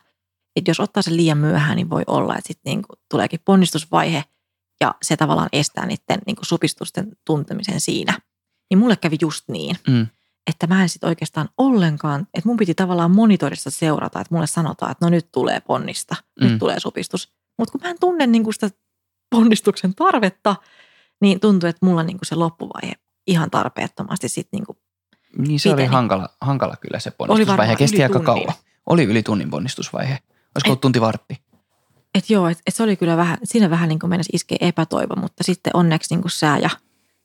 että jos ottaa sen liian myöhään, niin voi olla, että sitten niinku tuleekin ponnistusvaihe ja se tavallaan estää niiden niin kuin supistusten tuntemisen siinä. Niin mulle kävi just niin, Mm. Että mä en sitten oikeastaan ollenkaan, että mun piti tavallaan monitorissa seurata, että mulle sanotaan, että no nyt tulee ponnista, nyt Mm. tulee supistus. Mutta kun mä en tunne niin kuin sitä ponnistuksen tarvetta, niin tuntuu, että mulla niin kuin se loppuvaihe ihan tarpeettomasti sitten niin kuin, Niin se oli Piteni. hankala, hankala kyllä se ponnistusvaihe. Kesti aika kauan. Oli yli tunnin ponnistusvaihe. Olisiko ollut tunti vartti? että joo, että et se oli kyllä vähän, siinä vähän niin kuin mennessä iskee epätoivo, mutta sitten onneksi niin kuin sää ja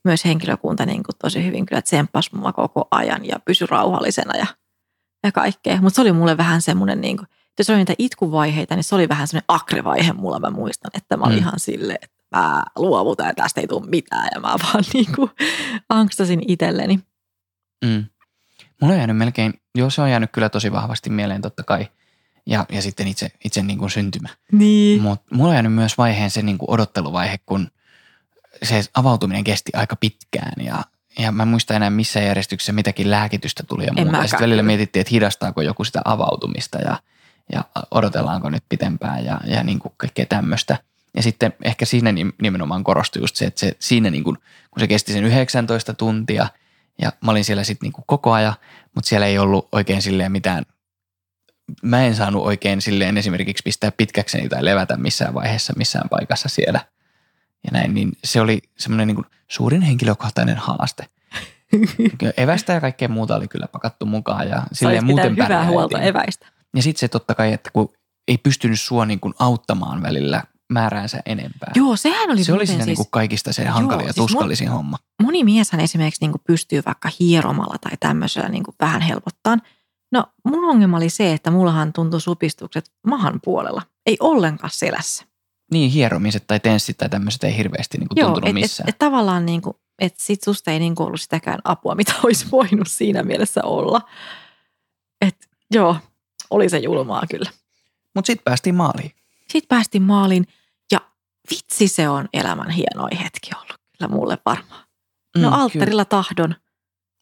myös henkilökunta niin kuin tosi hyvin kyllä tsemppasi mua koko ajan ja pysy rauhallisena ja, ja kaikkea. Mutta se oli mulle vähän semmoinen, niin kuin, jos oli niitä itkuvaiheita, niin se oli vähän semmoinen akrevaihe mulla. Mä muistan, että mä olin Mm. ihan silleen, että mä luovutan ja tästä ei tule mitään ja mä vaan niin kuin angstasin itselleni. Mm. Mulla on jäänyt melkein, joo se on jäänyt kyllä tosi vahvasti mieleen totta kai. Ja, ja sitten itse, itse niin kuin syntymä. Niin. Mutta mulla on jäänyt myös vaiheen se niin kuin odotteluvaihe, kun se avautuminen kesti aika pitkään ja, ja mä en muista enää missä järjestyksessä mitäkin lääkitystä tuli ja muuta. Sitten välillä mietittiin, että hidastaako joku sitä avautumista ja, ja odotellaanko nyt pitempään ja, ja niin kuin kaikkea tämmöistä. Ja sitten ehkä siinä nim- nimenomaan korostui just se, että se, siinä niin kuin, kun se kesti sen 19 tuntia ja mä olin siellä sitten niin kuin koko ajan, mutta siellä ei ollut oikein silleen mitään mä en saanut oikein silleen esimerkiksi pistää pitkäkseni tai levätä missään vaiheessa missään paikassa siellä. Ja näin, niin se oli semmoinen niin kuin suurin henkilökohtainen haaste. Evästä ja kaikkea muuta oli kyllä pakattu mukaan ja silleen muuten hyvää huolta eväistä. Ja sitten se totta kai, että kun ei pystynyt sua niin kuin auttamaan välillä määräänsä enempää. Joo, sehän oli se oli siinä siis, niin kuin kaikista se hankalin ja siis tuskallisin homma. moni mieshän esimerkiksi niin pystyy vaikka hieromalla tai tämmöisellä niin vähän helpottaa. No mun ongelma oli se, että mullahan tuntui supistukset mahan puolella, ei ollenkaan selässä. Niin hieromiset tai tenssit tai tämmöiset ei hirveästi niin kuin Joo, tuntunut et, et, missään. et, tavallaan niin kuin, että sit susta ei niin kuin ollut sitäkään apua, mitä olisi voinut siinä mielessä olla. Et, joo, oli se julmaa kyllä. Mutta sitten päästiin maaliin. Sitten päästiin maaliin ja vitsi se on elämän hienoin hetki ollut kyllä mulle varmaan. No Mm, alttarilla tahdon. Kyllä,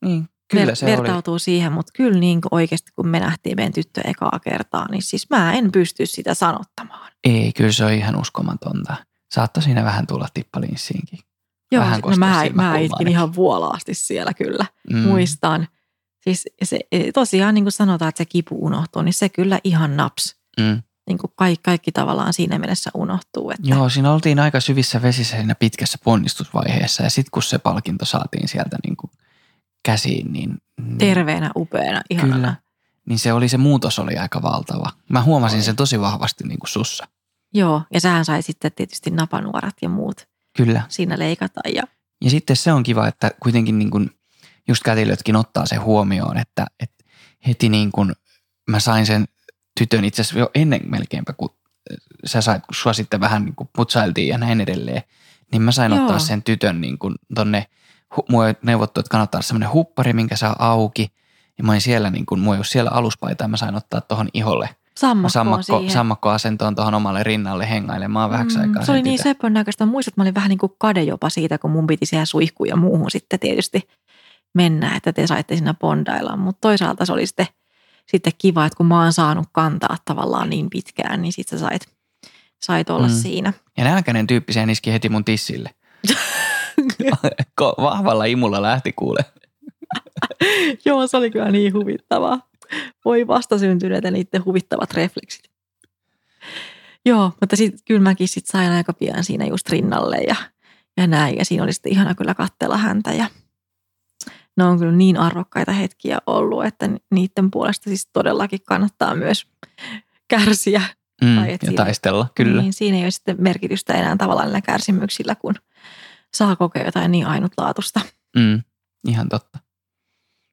niin, kyllä se oli. vertautuu siihen, mutta kyllä niin kuin oikeasti kun me nähtiin meidän tyttö ekaa kertaa, niin siis mä en pysty sitä sanottamaan. Ei, kyllä se on ihan uskomatonta. Saattoi siinä vähän tulla tippalinssiinkin. Joo, Vähän no mä, mä itkin ihan vuolaasti siellä kyllä, Mm. mm. muistan. Siis se, tosiaan niin kuin sanotaan, että se kipu unohtuu, niin se kyllä ihan naps. Mm. Niin kuin kaikki, kaikki tavallaan siinä mielessä unohtuu. Että Joo, siinä oltiin aika syvissä vesissä siinä pitkässä ponnistusvaiheessa ja sitten kun se palkinto saatiin sieltä niin kuin käsiin, niin, niin, Terveenä, upeana, ihanana. kyllä, niin se oli se muutos oli aika valtava. Mä huomasin Oli. sen tosi vahvasti niin kuin sussa. Joo, ja sähän sai sitten tietysti napanuorat ja muut Kyllä. siinä leikata. Ja, Ja sitten se on kiva, että kuitenkin niin kuin just kätilötkin ottaa se huomioon, että, että heti niin kuin mä sain sen tytön itse asiassa jo ennen melkeinpä, kun sä sait, kun sua sitten vähän niin kuin putsailtiin ja näin edelleen, niin mä sain Joo. ottaa sen tytön niin kuin tonne, hu, mua oli neuvottu, että kannattaa olla semmoinen huppari, minkä saa auki. Ja mä olin siellä niin kuin, mua ei ollut siellä aluspaitaa, ja mä sain ottaa tuohon iholle sammakko, sammakko, sammakkoasentoon tuohon omalle rinnalle hengailemaan vähäksi aikaa. Mm, se sen oli niin söpön näköistä. Muistat, että mä olin vähän niin kuin kade jopa siitä, kun mun piti siellä suihkuun ja muuhun sitten tietysti mennä, että te saitte siinä bondailla. Mutta toisaalta se oli sitten, sitten kiva, että kun mä oon saanut kantaa tavallaan niin pitkään, niin sit sä sait, sait olla Mm. siinä. Ja nälkäinen tyyppi sen iski heti mun tissille. Vahvalla imulla lähti kuule. Joo, se oli kyllä niin huvittavaa. Voi vastasyntyneet ja niiden huvittavat refleksit. Joo, mutta sitten kyllä mäkin sit sain aika pian siinä just rinnalle ja, ja näin. Ja siinä oli sitten ihana kyllä katsella häntä ja ne on kyllä niin arvokkaita hetkiä ollut, että ni- niiden puolesta siis todellakin kannattaa myös kärsiä. Mm, Tai ja siinä- taistella, kyllä. Niin siinä ei ole sitten merkitystä enää tavallaan näillä kärsimyksillä, kun saa kokea jotain niin ainutlaatusta. Mm, ihan totta.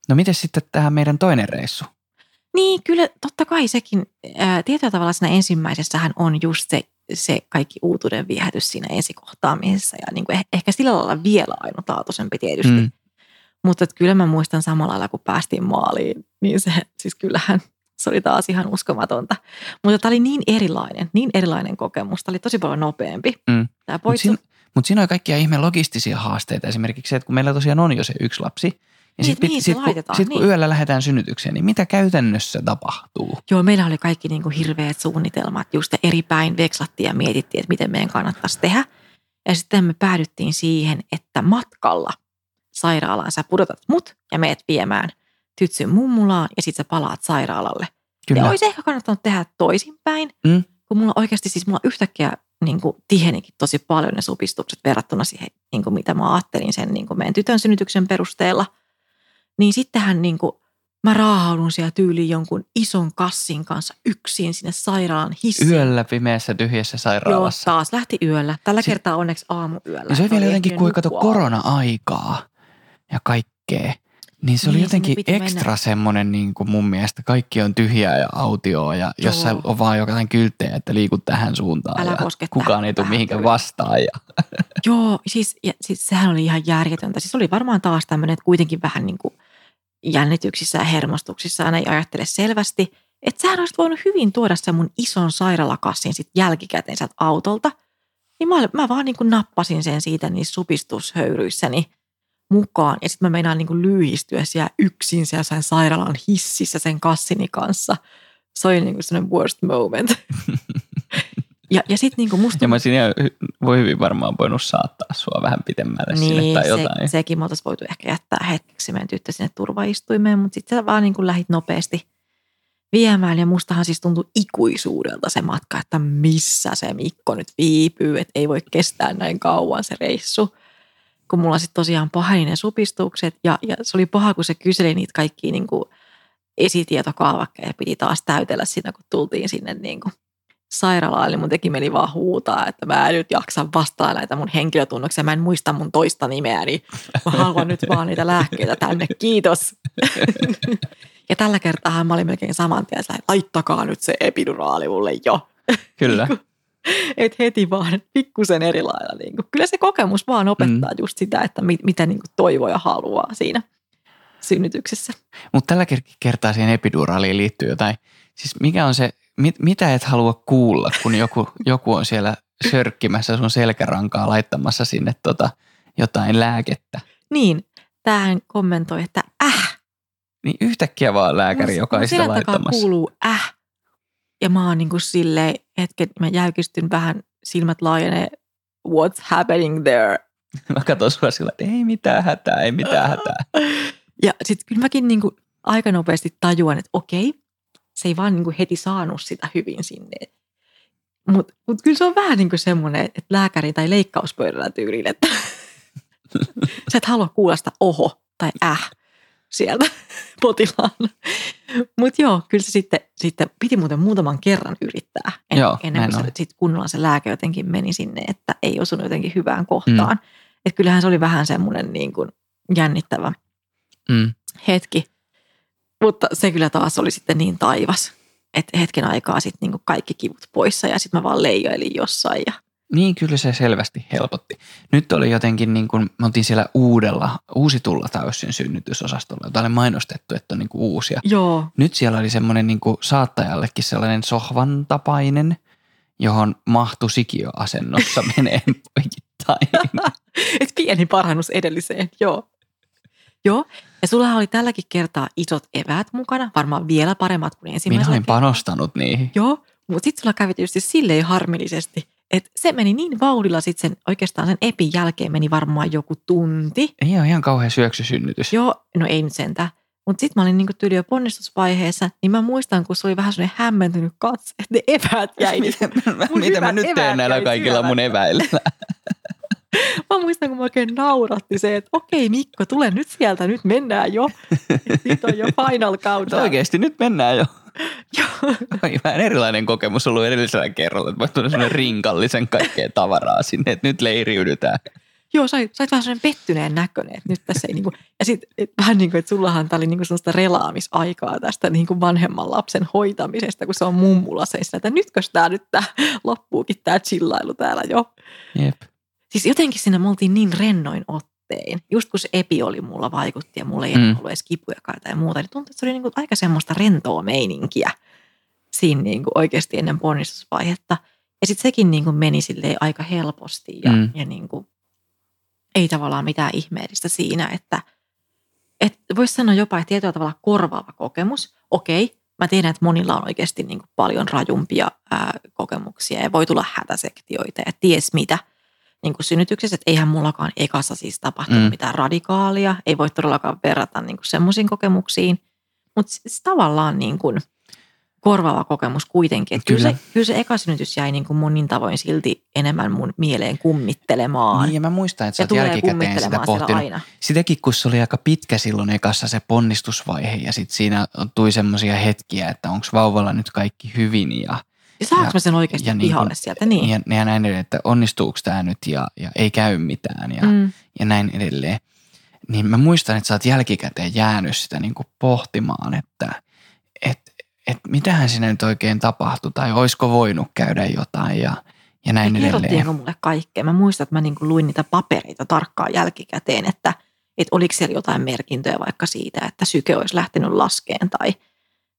No miten sitten tämä meidän toinen reissu? Niin, kyllä totta kai sekin, ää, tietyllä tavalla siinä ensimmäisessähän on just se, se kaikki uutuuden viehätys siinä ensikohtaamisessa ja niin kuin eh- ehkä sillä lailla vielä ainutlaatuisempi tietysti. Mm. Mutta että kyllä mä muistan samalla lailla, kun päästiin maaliin, niin se, siis kyllähän se oli taas ihan uskomatonta. Mutta tämä oli niin erilainen, niin erilainen kokemus. Tämä oli tosi paljon nopeampi. Mm. Tämä poitsu, siinä, mut siinä on kaikkia ihme logistisia haasteita. Esimerkiksi se, että kun meillä tosiaan on jo se yksi lapsi. Ja Niin, sitten niin, sit, kun, laitetaan, sit, kun niin. yöllä lähdetään synnytykseen, niin mitä käytännössä tapahtuu? Joo, meillä oli kaikki niin kuin hirveät suunnitelmat. Just eri päin vekslattiin ja mietittiin, että miten meidän kannattaisi tehdä. Ja sitten me päädyttiin siihen, että matkalla sairaalaan sä pudotat mut ja meet viemään tytsyn mummulaan ja sitten sä palaat sairaalalle. Kyllä. Ja olisi ehkä kannattanut tehdä toisinpäin, Mm. kun mulla oikeasti siis mulla yhtäkkiä niin kuin tihenikin tosi paljon ne supistukset verrattuna siihen, niin kuin mitä mä ajattelin sen niin kuin meidän tytön synnytyksen perusteella. Niin sittenhän niin kuin, mä raahaudun siellä tyyliin jonkun ison kassin kanssa yksin sinne sairaalan hissiin. Yöllä pimeässä tyhjässä Joo, sairaalassa. taas lähti yöllä. Tällä Si- kertaa onneksi aamuyöllä. Ja se oli että vielä jotenkin, ehtinyt kun kato nukkua. korona-aikaa ja kaikkea. Niin se oli Niin, jotenkin piti mennä. ekstra semmoinen niin kuin mun mielestä. Kaikki on tyhjää ja autioa ja Joo. jossain on vaan jotain kylttejä, että liikut tähän suuntaan. Älä ja kukaan ei tule mihinkään vastaan. Ja, Joo, siis, ja, siis sehän oli ihan järjetöntä. Siis oli varmaan taas tämmöinen, että kuitenkin vähän niin kuin jännityksissä ja hermostuksissa aina ei ajattele selvästi. Että sähän olisit voinut hyvin tuoda sen mun ison sairaalakassin sit jälkikäteen sieltä autolta. Niin mä, mä vaan niin kuin nappasin sen siitä niissä supistushöyryissäni mukaan. Ja sitten mä meinaan niin kuin lyyhistyä siellä yksin siellä sen sairaalan hississä sen kassini kanssa. Se oli niin kuin sellainen worst moment. ja ja sitten niin kuin musta ja mä siinä voi hyvin varmaan voinut saattaa sua vähän pitemmälle sinne niin, tai se, jotain. sekin me oltaisiin voitu ehkä jättää hetkeksi meidän tyttö sinne turvaistuimeen, mutta sitten sä vaan niin kuin lähit nopeasti viemään. Ja mustahan siis tuntui ikuisuudelta se matka, että missä se Mikko nyt viipyy, että ei voi kestää näin kauan se reissu. Kun mulla sitten tosiaan paheni ne supistukset ja, ja se oli paha, kun se kyseli niitä kaikkia niin kuin esitietokaavakkeja piti taas täytellä siinä, kun tultiin sinne niin kuin sairaalaan, niin mun teki meni vaan huutaa, että mä en nyt jaksa vastaa näitä mun henkilötunnuksia, mä en muista mun toista nimeä, niin mä haluan nyt vaan niitä lääkkeitä tänne, kiitos. ja tällä kertaa mä olin melkein saman tien, että laittakaa nyt se epiduraali mulle jo. Kyllä. Et heti vaan pikkusen eri lailla. Niin kuin. Kyllä se kokemus vaan opettaa mm. just sitä, että mit, mitä niin kuin toivoo ja haluaa siinä synnytyksessä. Mutta tällä ker- kertaa siihen epiduraaliin liittyy jotain. Siis mikä on se, mit, mitä et halua kuulla, kun joku, joku on siellä sörkkimässä sun selkärankaa laittamassa sinne tota, jotain lääkettä. Niin, tähän kommentoi, että äh, Niin yhtäkkiä vaan lääkäri, Mun- joka ei sitä laittamassa. kuuluu äh. Ja mä oon niin kuin silleen, hetken, mä jäykistyn vähän, silmät laajenee, what's happening there? Mä katson sua sillä, että ei mitään hätää, ei mitään hätää. Ja sitten kyllä mäkin niin kuin aika nopeasti tajuan, että okei, se ei vaan niin kuin heti saanut sitä hyvin sinne. Mutta mut kyllä se on vähän niin kuin semmoinen, että lääkäri tai leikkauspöydällä tyyliin, että sä et halua kuulla sitä oho tai äh sieltä potilaana. Mutta joo, kyllä se sitten, sitten piti muuten muutaman kerran yrittää, en, Joo, ennen kuin se sit kunnolla se lääke jotenkin meni sinne, että ei osunut jotenkin hyvään kohtaan. Mm. Että kyllähän se oli vähän semmoinen niin kuin jännittävä Mm. hetki. Mutta se kyllä taas oli sitten niin taivas, että hetken aikaa sitten niinku kaikki kivut poissa ja sitten mä vaan leijoilin jossain. Ja... Niin, kyllä se selvästi helpotti. Nyt oli jotenkin niin kuin, me oltiin siellä uudella, uusitulla täysin synnytysosastolla, jota oli mainostettu, että on niin kuin uusia. Joo, Nyt siellä oli semmoinen niin kuin saattajallekin sellainen sohvan tapainen, johon mahtui sikiöasennossa menee poikittain. et pieni parannus edelliseen, joo. Joo, ja sulla oli tälläkin kertaa isot eväät mukana, varmaan vielä paremmat kuin Minä ensimmäisellä. olin panostanut niihin. Joo, mutta sitten sulla kävi tietysti silleen harmillisesti, että se meni niin vauhdilla sitten sen, oikeastaan sen epin jälkeen meni varmaan joku tunti. Ei ole ihan kauhean syöksysynnytys. Joo, no ei nyt sentään. Mutta sitten mä olin niinku tyyli jo ponnistusvaiheessa, niin mä muistan, kun se oli vähän sellainen hämmentynyt katse, että ne eväät jäi. Miten, mä, mun mitä mä nyt teen näillä kaikilla mun syömättä. eväillä? Mä muistan, kun mä oikein nauratti se, että okei Mikko, tule nyt sieltä, nyt mennään jo. Nyt on jo final countdown. oikeasti nyt mennään jo. Joo. Vähän erilainen kokemus ollut edellisellä kerralla, että mä tulin sellainen rinkallisen kaikkea tavaraa sinne, että nyt leiriydytään. Joo, sait, sait vähän sellainen pettyneen näköinen, että nyt tässä ei niinku, ja sitten vähän niin kuin, että sullahan tämä oli niinku sellaista relaamisaikaa tästä niinku vanhemman lapsen hoitamisesta, kun se on mummulla se, että nytkös tämä nyt tää, loppuukin tämä chillailu täällä jo. Jep. Siis jotenkin siinä me oltiin niin rennoin ottein. Just kun se epi oli mulla vaikutti ja mulla ei Mm. ollut edes kipuja tai muuta, niin tuntui, että se oli niinku aika semmoista rentoa meininkiä siinä niinku oikeasti ennen ponnistusvaihetta. Ja sitten sekin niinku meni silleen aika helposti ja, Mm. ja niinku, ei tavallaan mitään ihmeellistä siinä, että et voisi sanoa jopa, että tietyllä tavalla korvaava kokemus. Okei, mä tiedän, että monilla on oikeasti niin kuin paljon rajumpia ää, kokemuksia ja voi tulla hätäsektioita ja ties mitä. Niin kuin synnytyksessä, että eihän mullakaan ekassa siis tapahtunut Mm. mitään radikaalia, ei voi todellakaan verrata niin kuin semmoisiin kokemuksiin, mutta siis tavallaan niin kuin korvaava kokemus kuitenkin. Että kyllä. Kyllä. Se, kyllä se eka synnytys jäi niin kuin monin tavoin silti enemmän mun mieleen kummittelemaan. Niin ja mä muistan, että sä oot jälkikäteen sitä pohtinut. aina. Sitäkin, kun se oli aika pitkä silloin ekassa se ponnistusvaihe ja sitten siinä tuli semmoisia hetkiä, että onko vauvalla nyt kaikki hyvin ja, Ja saanko mä sen oikeasti ja niin pihalle kun- sieltä? Niin. ja, ja näin edelleen, että onnistuuko tämä nyt ja, ja ei käy mitään ja, Mm. ja näin edelleen. Niin mä muistan, että sä oot jälkikäteen jäänyt sitä niin kuin pohtimaan, että et, et mitähän siinä nyt oikein tapahtui tai olisiko voinut käydä jotain ja, ja näin Ja edelleen. mulle kaikkea? Mä muistan, että mä niin kuin luin niitä papereita tarkkaan jälkikäteen, että, että oliko siellä jotain merkintöjä vaikka siitä, että syke olisi lähtenyt laskeen tai,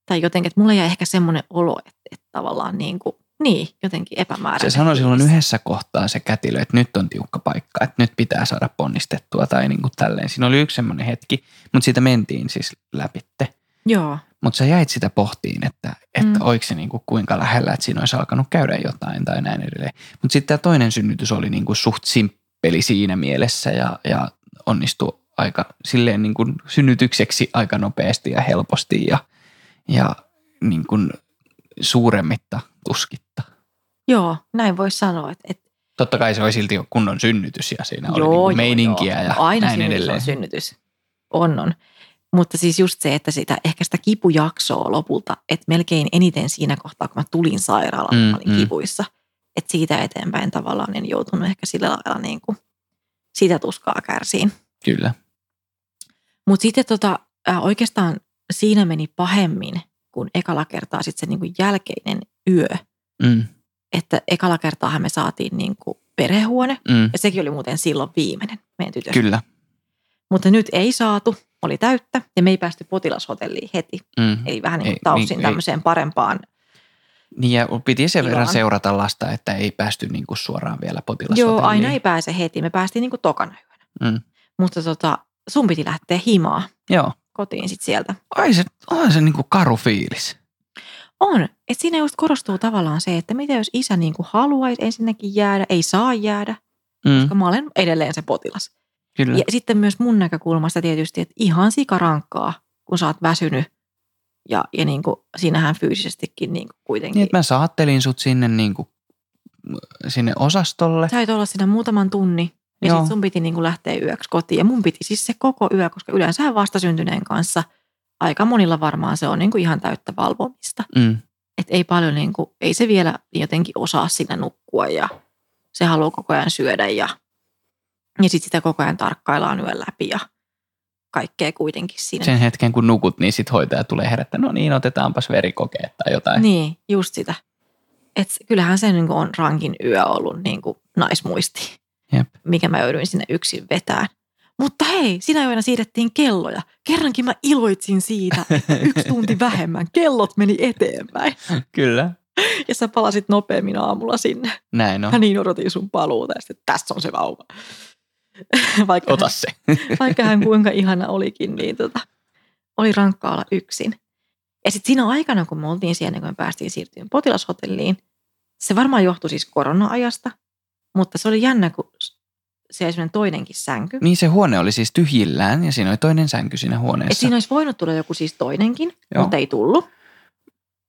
tai jotenkin, että mulle jäi ehkä semmoinen olo, että, että tavallaan niin kuin, niin, jotenkin epämääräinen. Se sanoi silloin yhdessä kohtaa se kätilö, että nyt on tiukka paikka, että nyt pitää saada ponnistettua tai niin kuin tälleen. Siinä oli yksi semmoinen hetki, mutta siitä mentiin siis läpitte. Joo, Mutta sä jäit sitä pohtiin, että, että Mm. oliko se niin kuin kuinka lähellä, että siinä olisi alkanut käydä jotain tai näin edelleen. Mutta sitten tämä toinen synnytys oli niin kuin suht simppeli siinä mielessä ja, ja onnistui aika silleen niin kuin synnytykseksi aika nopeasti ja helposti ja, ja niin kuin suuremmitta tuskitta. joo, näin voisi sanoa, että, että Totta kai se oli silti kunnon synnytys ja siinä oli niin meininkiä ja No aina näin synnytys edelleen. on synnytys. On, on. Mutta siis just se, että sitä, ehkä sitä kipujaksoa lopulta, että melkein eniten siinä kohtaa, kun mä tulin sairaalaan, Mm, mä olin mm. kipuissa. Että siitä eteenpäin tavallaan en joutunut ehkä sillä lailla niin kuin sitä tuskaa kärsiin. Kyllä. Mutta sitten tota, äh, oikeastaan siinä meni pahemmin, kun ekalla kertaa sitten se niin kuin jälkeinen yö. Mm, Että ekalla kertaahan me saatiin niin kuin perhehuone, mm, ja sekin oli muuten silloin viimeinen meidän tytöstä. kyllä. Mutta nyt ei saatu, oli täyttä ja me ei päästy potilashotelliin heti. Mm. Eli vähän niin Ei, kuin taussin niin, tämmöiseen parempaan. Niin ja piti sen verran seurata lasta, että ei päästy niin kuin suoraan vielä potilas. Joo, aina ei pääse heti. Me päästiin niin kuin tokana yönä. Mm. Mutta tota, sun piti lähteä himaa Joo. Kotiin sit sieltä. Ai se, on se niin kuin karu fiilis. On. Että siinä just korostuu tavallaan se, että mitä jos isä niin kuin haluaisi ensinnäkin jäädä, ei saa jäädä, Mm, koska mä olen edelleen se potilas. kyllä. Ja sitten myös mun näkökulmasta tietysti, että ihan sikarankkaa, kun sä oot väsynyt. Ja, ja niin kuin, siinähän fyysisestikin niin kuin kuitenkin. Niin, että mä saattelin sut sinne, niin kuin, sinne osastolle. Sait olla siinä muutaman tunnin ja sitten sun piti niin kuin lähteä yöksi kotiin. Ja mun piti siis se koko yö, koska yleensä vastasyntyneen kanssa aika monilla varmaan se on niin kuin ihan täyttä valvomista. Mm, Että ei paljon niin kuin, ei se vielä jotenkin osaa siinä nukkua ja se haluaa koko ajan syödä ja, ja sitten sitä koko ajan tarkkaillaan yön läpi ja kaikkea kuitenkin siinä. sen hetken kun nukut, niin sit hoitaja tulee herättää, no niin, otetaanpas verikokeet tai jotain. Niin, just sitä. Et kyllähän se niin kuin on rankin yö ollut niin kuin naismuisti. Mikä mä jouduin sinne yksin vetään. Mutta hei, sinä yönä siirrettiin kelloja. Kerrankin mä iloitsin siitä, että yksi tunti vähemmän. Kellot meni eteenpäin. Kyllä. Ja sä palasit nopeammin aamulla sinne. Näin on. Mä niin odotin sun paluuta ja sitten tässä on se vauva. Vaikka, Ota se. vaikka hän kuinka ihana olikin, niin tota, oli rankkaa olla yksin. Ja sitten siinä aikana, kun me oltiin siellä, kun me päästiin siirtymään potilashotelliin, se varmaan johtui siis korona-ajasta, mutta se oli jännä, kun se oli semmoinen toinenkin sänky. Niin se huone oli siis tyhjillään ja siinä oli toinen sänky siinä Et huoneessa. siinä olisi voinut tulla joku siis toinenkin, Joo. Joo. mutta ei tullut.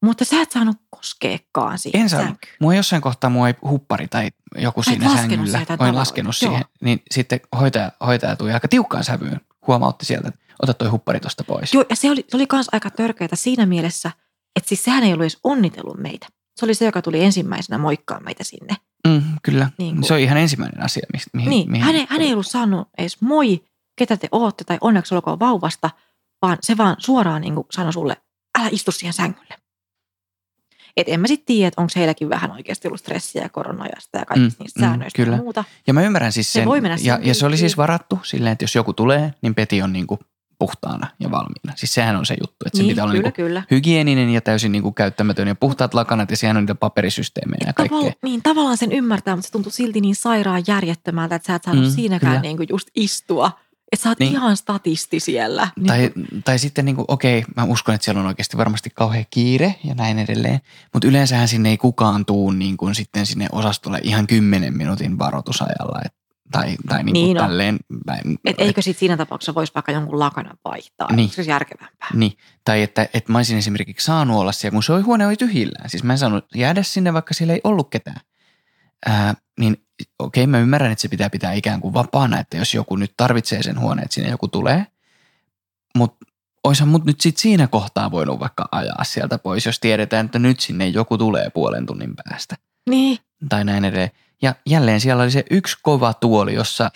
Mutta sä et saanut koskeekaan siihen En saanut. sänkyyn. Mua jossain kohtaa mua ei huppari tai joku et siinä sängyllä. tavaroita. laskenut Joo. siihen. Niin sitten hoitaja, hoitaja tuli aika tiukkaan sävyyn. Huomautti sieltä, että ota toi huppari tosta pois. Joo, ja se oli, se oli kans aika törkeätä siinä mielessä, että siis sehän ei ollut edes onnitellut meitä. Se oli se, joka tuli ensimmäisenä moikkaa meitä sinne. Mm, kyllä. Niin kuin- se on ihan ensimmäinen asia. Mihin, Niin, mihin hän, ei, hän ei ollut saanut edes moi, ketä te ootte, tai onneksi olkoon vauvasta, vaan se vaan suoraan niin kuin sanoi sulle, älä istu siihen sängylle. Et en mä sitten tiedä, että onko heilläkin vähän oikeasti ollut stressiä ja korona-ajasta ja kaikista Mm, niistä mm, säännöistä kyllä. ja muuta. Ja mä ymmärrän siis Se sen. voi mennä ja, ja se oli siis varattu silleen, että jos joku tulee, niin peti on niinku puhtaana ja valmiina. Siis sehän on se juttu, että se niin, pitää olla kyllä, niinku kyllä. hygieninen ja täysin niinku käyttämätön ja puhtaat lakanat ja siellä on niitä paperisysteemejä ja kaikkea. Tavalla, niin, tavallaan sen ymmärtää, mutta se tuntui silti niin sairaan järjettömältä, että sä et saanut Mm, siinäkään kyllä. niin kuin just istua Että sä oot Niin. niin. ihan statisti siellä. Niin, Tai, tai sitten niin kuin, okei, mä uskon, että siellä on oikeasti varmasti kauhean kiire ja näin edelleen. Mutta yleensähän sinne ei kukaan tuu niin kuin sitten sinne osastolle ihan 10 minuutin varoitusajalla. Et, tai tai niin kuin Niin on. tälleen. Päin, et eikö sitten siinä tapauksessa voisi vaikka jonkun lakanan vaihtaa? Niin. Niin. Se olisi järkevämpää. Niin, tai että, että mä olisin esimerkiksi saanut olla siellä, kun se oli huone oli tyhjillään. Siis mä en saanut jäädä sinne, vaikka siellä ei ollut ketään. Ää, niin okei, mä ymmärrän, että se pitää pitää ikään kuin vapaana, että jos joku nyt tarvitsee sen huoneen, että sinne joku tulee. Mutta oishan mut nyt sit siinä kohtaa voinut vaikka ajaa sieltä pois, jos tiedetään, että nyt sinne joku tulee puolen tunnin päästä. Niin. Tai näin edelleen. Ja jälleen siellä oli se yksi kova tuoli, jossa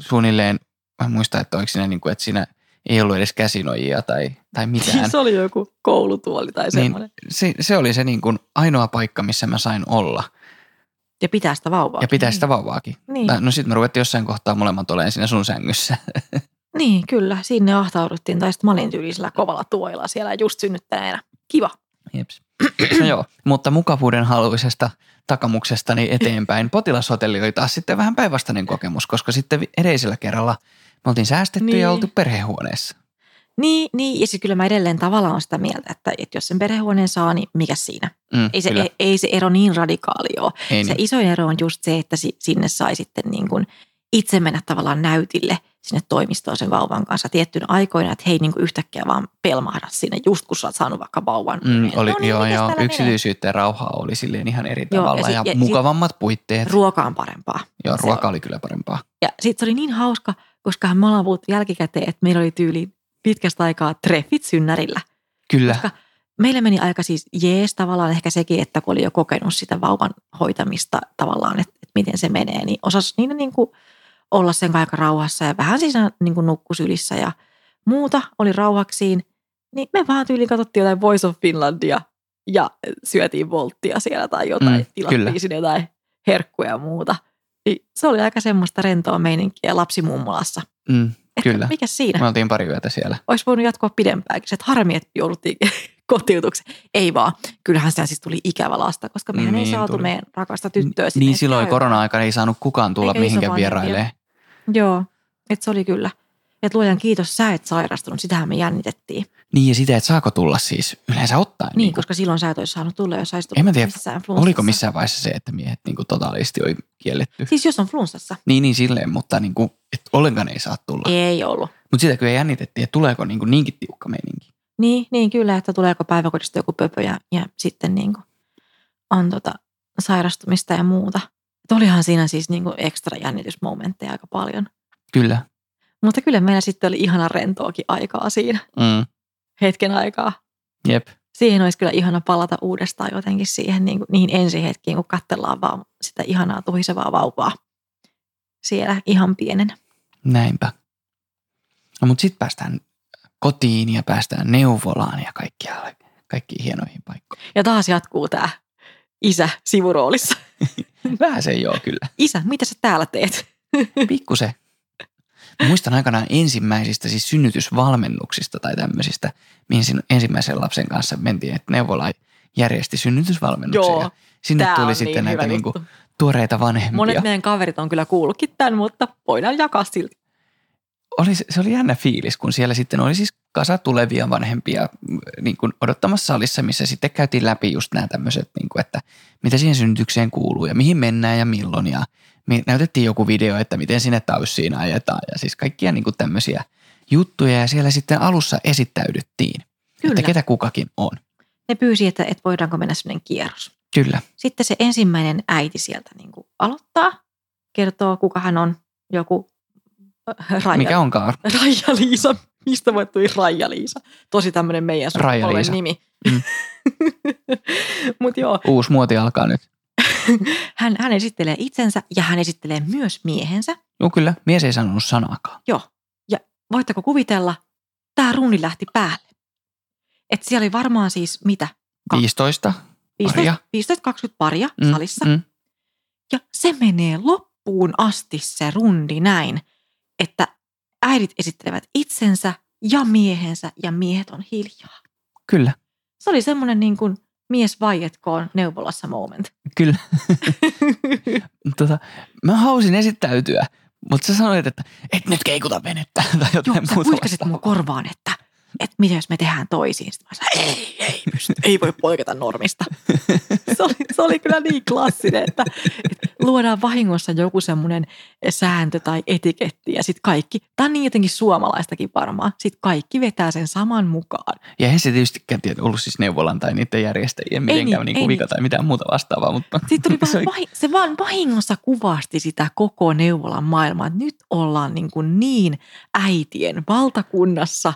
suunnilleen, mä en muista, että oliko siinä niin kuin, että siinä ei ollut edes käsinojia tai, tai mitään. Se oli joku koulutuoli tai niin semmoinen. se, se oli se niin kuin ainoa paikka, missä mä sain olla Ja pitää sitä vauvaa. ja pitää sitä vauvaakin. Niin. Tai- No sitten me ruvettiin jossain kohtaa molemmat olemaan siinä sun sängyssä. niin, kyllä. Sinne ahtauduttiin. Tai sitten mä olin tyylisellä kovalla tuoilla siellä just synnyttäneenä. Kiva. Jeps. No joo, mutta mukavuuden haluisesta takamuksestani eteenpäin. Potilashotelli oli taas sitten vähän päinvastainen kokemus, koska sitten edellisellä kerralla me oltiin säästetty niin. ja Niin. oltu perhehuoneessa. Niin, niin, ja siis kyllä mä edelleen tavallaan on sitä mieltä, että, että jos sen perhehuoneen saa, niin mikä siinä? Mm, Ei se, kyllä. ei, ei se ero niin radikaali ole. ei Se niin. isoin ero on just se, että si- sinne sai sitten niin kuin itse mennä tavallaan näytille sinne toimistoon sen vauvan kanssa tiettyinä aikoina, että hei niin kuin yhtäkkiä vaan pelmahda sinne, just kun sä oot saanut vaikka vauvan. Mm, oli, no niin, joo, joo. Yksityisyyttä ja rauhaa oli silleen ihan eri Joo, ja tavalla sit- ja, ja sit- mukavammat puitteet. Ruoka on parempaa. joo, se ruoka on. oli kyllä parempaa. Ja sitten se oli niin hauska, koska me ollaan puhuttu jälkikäteen, että meillä oli tyyli pitkästä aikaa treffit synnärillä. Kyllä. Koska meille meni aika siis jees tavallaan ehkä sekin, että kun oli jo kokenut sitä vauvan hoitamista tavallaan, että, että miten se menee, niin osasi niin, niin kuin olla sen aika rauhassa ja vähän siinä niin kuin nukkusylissä ja muuta oli rauhaksiin. Niin me vaan tyyliin katsottiin jotain Voice of Finlandia ja syötiin volttia siellä tai jotain, Mm, tilattiin kyllä. sinne jotain herkkuja ja muuta. Niin se oli aika semmoista rentoa meininkiä lapsimummolassa. Mm, Että Kyllä. Mikä siinä? me oltiin pari yötä siellä. olisi voinut jatkoa pidempäänkin. Se, että harmi, että jouduttiin kotiutukseen. Ei vaan. Kyllähän sitä siis tuli ikävä lasta, koska mehän ei Niin saatu tuli. meidän rakasta tyttöä sinne Niin silloin käymään. korona-aikana ei saanut kukaan tulla Eikä mihinkään isovanhempia. Joo, että se oli kyllä. Että luojan kiitos, sä et sairastunut. Sitähän me jännitettiin. Niin, Niin ja sitä, että saako tulla siis yleensä ottaen. niin kuin- koska silloin sä et olisi saanut tulla, jos En mä ollut tiedä, missään flunssassa. Oliko missään vaiheessa se, että miehet niin kuin totaalisti oli kielletty? Siis jos on flunssassa. Niin, niin silleen, mutta niin kuin, että ollenkaan ei saa tulla. Ei ollut. Mutta sitä kyllä jännitettiin, että tuleeko niin kuin niinkin tiukka meininki. Niin, niin kyllä, että tuleeko päiväkodista joku pöpö ja, ja sitten niin kuin on tota sairastumista ja muuta. Olihan siinä siis niin kuin ekstra jännitysmomentteja aika paljon. Kyllä. Mutta kyllä meillä sitten oli ihana rentoakin aikaa siinä Mm. hetken aikaa. Jep. Siihen olisi kyllä ihana palata uudestaan jotenkin siihen niin kuin, niihin ensihetkiin, kun katsellaan vaan sitä ihanaa tuhisevaa vauvaa siellä ihan pienenä. Näinpä. No mutta sitten päästään kotiin ja päästään neuvolaan ja kaikkialle, kaikkiin hienoihin paikkoihin. Ja taas jatkuu tämä isä sivuroolissa. Vähän se joo kyllä. Isä, mitä sä täällä teet? Pikkusen. Mä Muistan aikanaan ensimmäisistä siis synnytysvalmennuksista tai tämmöisistä, mihin sin- ensimmäisen lapsen kanssa mentiin, että neuvola järjesti synnytysvalmennuksia. Joo, ja Sinne tuli sitten niin näitä niinku tuoreita vanhempia. Monet meidän kaverit on kyllä kuullutkin tämän, mutta voidaan jakaa silti. Oli, se oli jännä fiilis, kun siellä sitten oli siis kasa tulevia vanhempia mm, niin kuin odottamassa salissa, missä sitten käytiin läpi just nämä tämmöiset, niin kuin, että mitä siihen synnytykseen kuuluu ja mihin mennään ja milloin. Ja näytettiin joku video, että miten sinne taussiin ajetaan ja siis kaikkia niin kuin tämmöisiä juttuja. Ja siellä sitten alussa esittäydyttiin, Kyllä. että ketä kukakin on. Ne pyysi, että, että voidaanko mennä sellainen kierros. Kyllä, Sitten se ensimmäinen äiti sieltä niin kuin aloittaa, kertoo kuka hän on, joku Raija, mikä onkaan. Raija-Liisa. Mistä voi tuli Raija-Liisa? Tosi tämmöinen meidän sukupolven nimi. Mm. Mutta joo, Uusi muoti alkaa nyt. hän, hän esittelee itsensä ja hän esittelee myös miehensä. Joo kyllä, mies ei sanonut sanaakaan. Joo. Ja voitteko kuvitella, tämä ruuni lähti päälle. Et siellä oli varmaan siis mitä? Ka- 15 paria. 15-20 paria Mm, salissa. mm. Ja se menee loppuun asti se rundi näin, että äidit esittelevät itsensä ja miehensä ja miehet on hiljaa. Kyllä, Se oli semmoinen niin kuin mies vaietkoon neuvolassa moment. kyllä. tota, mä hausin esittäytyä, Mutta sä sanoit, että et nyt keikuta venettä tai jotain Joo, sä muuta mun korvaan, että, että mitä jos me tehdään toisiin. Sitten mä sanoin, ei, ei pysty, ei voi poiketa normista. Se oli, se oli kyllä niin klassinen, että, että luodaan vahingossa joku semmoinen sääntö tai etiketti ja sitten kaikki, tämä on niin jotenkin suomalaistakin varmaan, sitten kaikki vetää sen saman mukaan. Ja eihän se tietystikään tiedä, ollut siis neuvolan tai niiden järjestäjien mitenkään niin, niin, vika niin. tai mitään muuta vastaavaa. Mutta Sitten tuli se vaan, vahi, se vaan vahingossa kuvasti sitä koko neuvolan maailmaa, että nyt ollaan niin, kuin niin äitien valtakunnassa,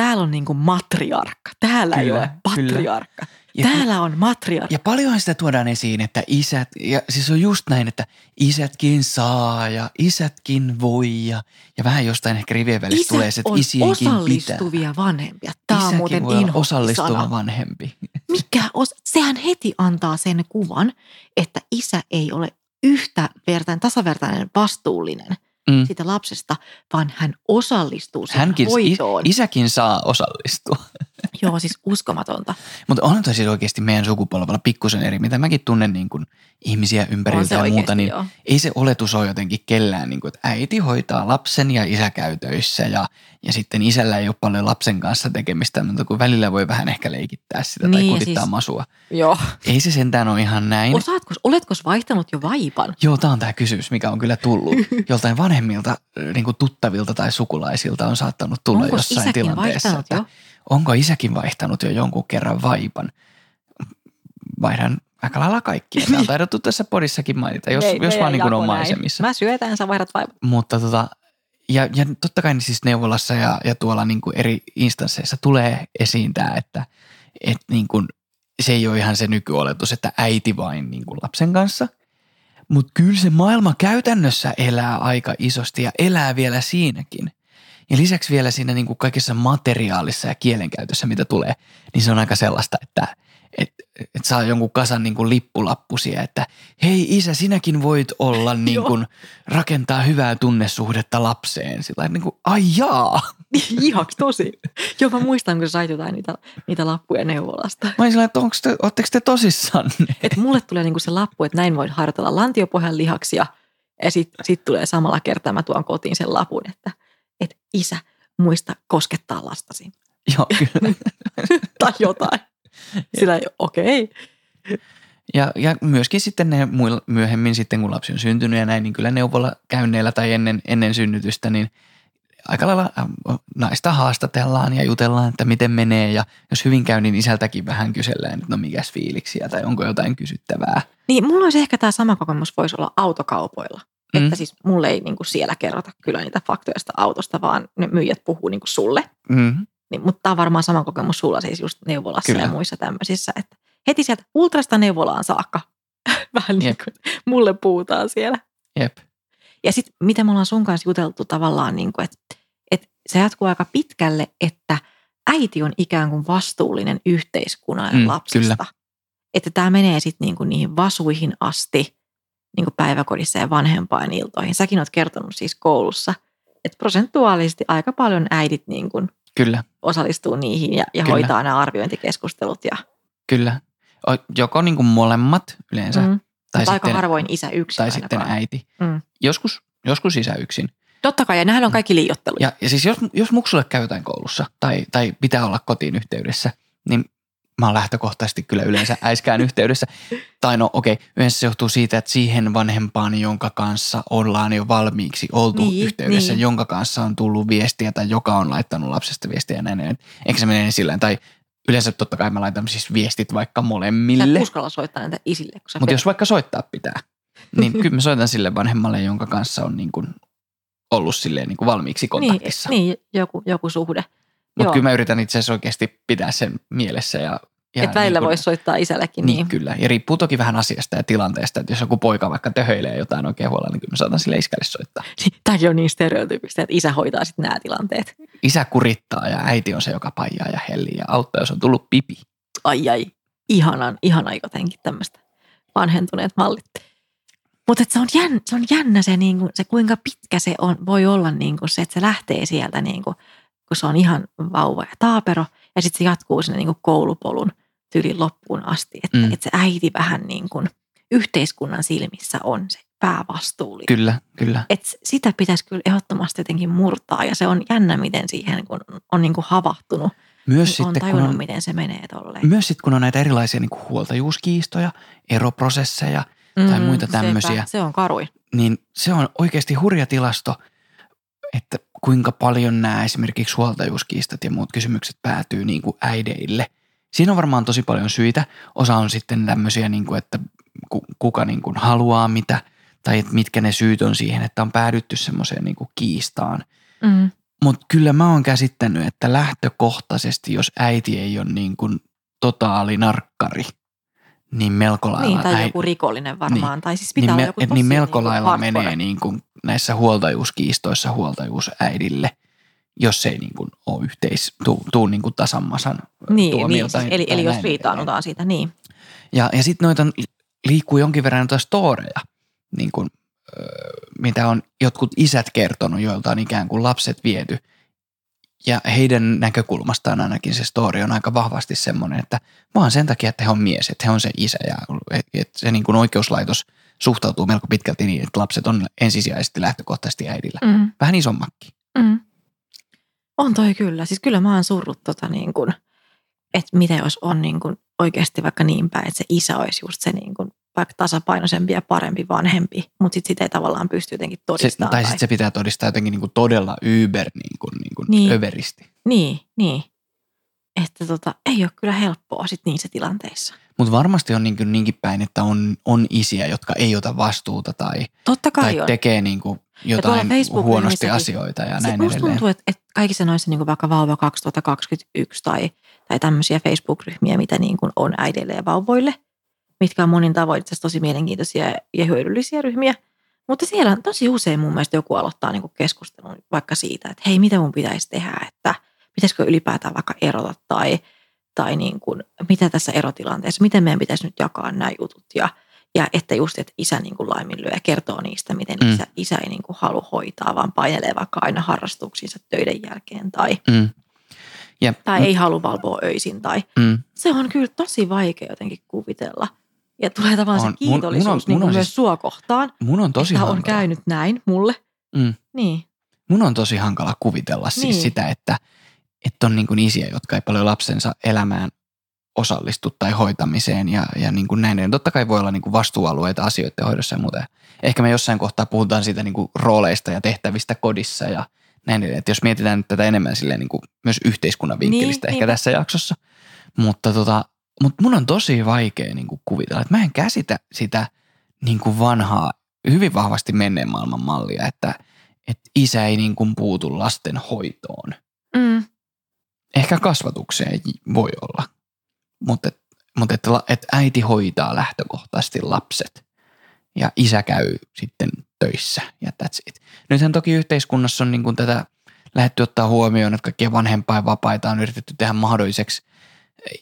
täällä on niin kuin matriarkka, täällä ei Kyllä, ole kyllä. patriarkka. Ja- Täällä on matriarkka. Ja paljonhan sitä tuodaan esiin, että isät, ja siis on just näin, että isätkin saa ja isätkin voi ja, ja vähän jostain ehkä rivien välissä Isät tulee se, että isienkin pitää. osallistuvia vanhempia. Tämä on muuten voi olla osallistuva sana. vanhempi. Mikä os, sehän heti antaa sen kuvan, että isä ei ole yhtä vertain, tasavertainen vastuullinen Mm. siitä lapsesta, vaan hän osallistuu siihen Hänkin, is, hoitoon. isäkin saa osallistua. Joo, siis uskomatonta. Mutta onhan toi siis oikeasti meidän sukupolvella pikkusen eri, mitä mäkin tunnen niin kuin ihmisiä On ympäriltä ja muuta, niin joo. ei se oletus ole jotenkin kellään, niin kuin, että äiti hoitaa lapsen ja isä käy töissä ja, ja sitten isällä ei ole paljon lapsen kanssa tekemistä, mutta kun välillä voi vähän ehkä leikittää sitä tai Niin, kutittaa siis- masua. Joo. Ei se sentään ole ihan näin. Osaatko, oletko vaihtanut jo vaipan? Joo, tämä on tämä kysymys, mikä on kyllä tullut. Joltain vanhemmilta niin kuin tuttavilta tai sukulaisilta on saattanut tulla Onko jossain tilanteessa, vaihtanut että jo? Onko isäkin vaihtanut jo jonkun kerran vaipan. Vaihdan aika lailla kaikkia. Tämä on taidettu tässä podissakin mainita, jos, Me- jos meidän vaan niin on maisemissa. Mä syötän, sä vaihdat vaipan. Mutta tota, ja, ja totta kai niin siis neuvolassa ja, ja tuolla niin kuin eri instansseissa tulee esiin tämä, että, että niin kuin, se ei ole ihan se nykyoletus, että äiti vain niin kuin lapsen kanssa. Mutta kyllä se maailma käytännössä elää aika isosti ja elää vielä siinäkin. Ja lisäksi vielä siinä niin kuin kaikessa materiaalissa ja kielenkäytössä, mitä tulee, niin se on aika sellaista, että et, et saa jonkun kasan niin kuin lippulappusia, että hei isä, sinäkin voit olla niin kuin, rakentaa hyvää tunnesuhdetta lapseen. Sillä niin kuin, ai jaa. Ihaks tosi. Joo, mä muistan, kun sä sait jotain niitä, niitä lappuja neuvolasta. Mä olin sillä, että onko te, ootteko te tosissanne? Et mulle tulee niinku se lappu, että näin voin harjoitella lantiopohjan lihaksia. Ja sitten sit tulee samalla kertaa, mä tuon kotiin sen lapun, että isä, muista koskettaa lastasi. Joo, kyllä. tai jotain. Sillä okei. Okay. Ja, ja myöskin sitten ne muilla, myöhemmin sitten, kun lapsi on syntynyt ja näin, niin kyllä neuvolla käynneillä tai ennen, ennen synnytystä, niin aika lailla äh, naista haastatellaan ja jutellaan, että miten menee. Ja jos hyvin käy, niin isältäkin vähän kysellään, että no mikäs fiiliksiä tai onko jotain kysyttävää. Niin mulla olisi ehkä tämä sama kokemus voisi olla autokaupoilla. Mm. Että siis mulle ei niinku siellä kerrota kyllä niitä faktoja sitä autosta, vaan ne myyjät puhuu niinku sulle. Mm. Niin, mutta tämä on varmaan sama kokemus sulla siis just neuvolassa Kyllä. ja muissa tämmöisissä. Että heti sieltä ultrasta neuvolaan saakka. Vähän niin Jep. kuin mulle puhutaan siellä. Jep. Ja sitten mitä me ollaan sun kanssa juteltu tavallaan, niin kuin, että, että se jatkuu aika pitkälle, että äiti on ikään kuin vastuullinen yhteiskunnan Mm, lapsesta. kyllä. Että tämä menee sitten niin kuin niihin vasuihin asti niin päiväkodissa ja vanhempainiltoihin. Säkin oot kertonut siis koulussa, että prosentuaalisesti aika paljon äidit niin kuin Kyllä, osallistuu niihin ja, ja Kyllä. hoitaa nämä arviointikeskustelut. Ja, kyllä. Joko niin kuin molemmat yleensä, mm, tai, mutta aika sitten, harvoin isä yksin tai sitten ainakaan. äiti. Mm. Joskus, joskus isä yksin. Totta kai, ja nämähän on kaikki liiotteluja. Ja, ja siis jos, jos muksulle käy jotain koulussa tai, tai pitää olla kotiin yhteydessä, niin mä oon lähtökohtaisesti kyllä yleensä äiskään yhteydessä. Tai no okei, okay, yleensä se johtuu siitä, että siihen vanhempaan, jonka kanssa ollaan jo valmiiksi oltu Niin, yhteydessä, niin. jonka kanssa on tullut viestiä tai joka on laittanut lapsesta viestiä ja näin. näin. Eikä se mene sillä tai yleensä totta kai mä laitan siis viestit vaikka Sä molemmille. et uskalla soittaa näitä isille, sä Mutta jos vaikka soittaa pitää, niin kyllä mä soitan sille vanhemmalle, jonka kanssa on niin kuin ollut silleen niin kuin valmiiksi kontaktissa. Niin, niin joku, joku suhde. Mutta kyllä mä yritän itse asiassa oikeasti pitää sen mielessä. Ja, ja Että välillä niin voisi soittaa isällekin. Niin, Niin, kyllä. Ja riippuu toki vähän asiasta ja tilanteesta, että jos joku poika vaikka töhöilee jotain oikein huolella, niin kyllä mä saatan sille iskälle soittaa. Tämäkin on niin stereotyypistä, että isä hoitaa sitten nämä tilanteet. Isä kurittaa ja äiti on se, joka paijaa ja hellii ja auttaa, jos on tullut pipi. Ai ai, ihanan, ihana jotenkin tämmöistä vanhentuneet mallit. Mutta se on jännä, se on jännä se, niinku, se, kuinka pitkä se on, voi olla niinku se, että se lähtee sieltä, niinku, kun se on ihan vauva ja taapero, ja sitten se jatkuu sinne niinku koulupolun tyylin loppuun asti. Että Mm. mm. et se äiti vähän niin kuin yhteiskunnan silmissä on se päävastuullinen. Kyllä, kyllä. Et sitä pitäisi kyllä ehdottomasti jotenkin murtaa ja se on jännä, miten siihen kun on niin kuin havahtunut. Myös niin sitten, on kun tajunnut, on, miten se menee tolleen. myös sitten kun on näitä erilaisia niin kuin huoltajuuskiistoja, eroprosesseja, tai muita sepä, tämmöisiä. Se on karui. niin se on oikeasti hurja tilasto, että kuinka paljon nämä esimerkiksi huoltajuuskiistat ja muut kysymykset päätyy niin kuin äideille. Siinä on varmaan tosi paljon syitä. Osa on sitten tämmöisiä, niin kuin, että ku- kuka niin kuin haluaa mitä, tai että mitkä ne syyt on siihen, että on päädytty semmoiseen niin kuin kiistaan. Mm. Mutta kyllä mä oon käsittänyt, että lähtökohtaisesti, jos äiti ei ole niin kuin totaali narkkari, niin melko lailla Niin, tai äi- joku rikollinen varmaan. Tai siis pitää niin, olla joku niin melko niinku lailla hardcore. menee niin kuin näissä huoltajuuskiistoissa huoltajuusäidille, jos ei niin kuin ole yhteis, tuu, tuu niin kuin tasammasan Niin, niin tuomio siis, tai- eli, tai eli jos näin riitaanutaan siitä, niin. Ja, ja sitten noita liikkuu jonkin verran noita storeja, niin kuin, mitä on jotkut isät kertonut, joilta on ikään kuin lapset viety. Ja heidän näkökulmastaan ainakin se story on aika vahvasti semmoinen, että vaan sen takia, että he on mies, että he on se isä ja että se niin kuin oikeuslaitos suhtautuu melko pitkälti niin, että lapset on ensisijaisesti lähtökohtaisesti äidillä. Mm. Vähän isommakin. Mm. On toi kyllä. Siis kyllä mä oon surrut tota niin kuin, että mitä jos on niin kuin oikeasti vaikka niin päin, että se isä olisi just se niin kuin vaikka tasapainoisempi ja parempi vanhempi, mutta sitten sitä ei tavallaan pysty jotenkin Se, todistamaan. tai sitten se pitää todistaa jotenkin niin kuin todella yber niin kuin, niin kuin Niin. överisti. Niin, niin. Että tota, ei ole kyllä helppoa sit niissä tilanteissa. Mutta varmasti on niin kuin niinkin päin, että on, on isiä, jotka ei ota vastuuta tai, Totta kai tai on. tekee niin kuin jotain huonosti Facebook-ryhmissäkin- asioita ja näin edelleen. tuntuu, että, että kaikissa noissa niin kuin vaikka Vauva 2021 tai, tai tämmöisiä Facebook-ryhmiä, mitä niin kuin on äideille ja vauvoille, mitkä on monin tavoin itse tosi mielenkiintoisia ja hyödyllisiä ryhmiä. Mutta siellä on tosi usein mun mielestä joku aloittaa niin keskustelun vaikka siitä, että hei, mitä mun pitäisi tehdä, että pitäisikö ylipäätään vaikka erota tai, tai niin kuin, mitä tässä erotilanteessa, miten meidän pitäisi nyt jakaa nämä jutut ja, ja että just, että isä niin kuin laiminlyö ja kertoo niistä, miten Mm. isä, isä ei niin kuin halua hoitaa, vaan painelee vaikka aina harrastuksiinsa töiden jälkeen tai, Mm. Ja, tai ei halua valvoa öisin. Tai, mm, se on kyllä tosi vaikea jotenkin kuvitella. Ja tulee tavallaan On. se Mun- mun kiitollisuus on- niin mun on myös siis- sua kohtaan, mun on tosi että on hankala. käynyt näin mulle. Mm. Niin, Mun on tosi hankala kuvitella siis Niin. sitä, että, että on niin kuin isiä, jotka ei paljon lapsensa elämään osallistu tai hoitamiseen ja, ja niin kuin näin. Ja totta kai voi olla niin kuin vastuualueita asioiden hoidossa ja muuta. Ehkä me jossain kohtaa puhutaan siitä niin kuin rooleista ja tehtävistä kodissa ja näin. Että jos mietitään nyt tätä enemmän silleen niin kuin myös yhteiskunnan vinkkelistä Niin, ehkä niinpä. tässä jaksossa. Mutta tota, mutta mun on tosi vaikea niin kuin kuvitella, että mä en käsitä sitä niin kuin vanhaa, hyvin vahvasti menneen maailman mallia, että, että isä ei niin kuin puutu lasten hoitoon. mm, Ehkä kasvatukseen voi olla, mutta, mutta et, la- et äiti hoitaa lähtökohtaisesti lapset ja isä käy sitten töissä ja that's it. Nythän toki yhteiskunnassa on niin kuin tätä lähdetty ottaa huomioon, että kaikkia vanhempainvapaita on yritetty tehdä mahdolliseksi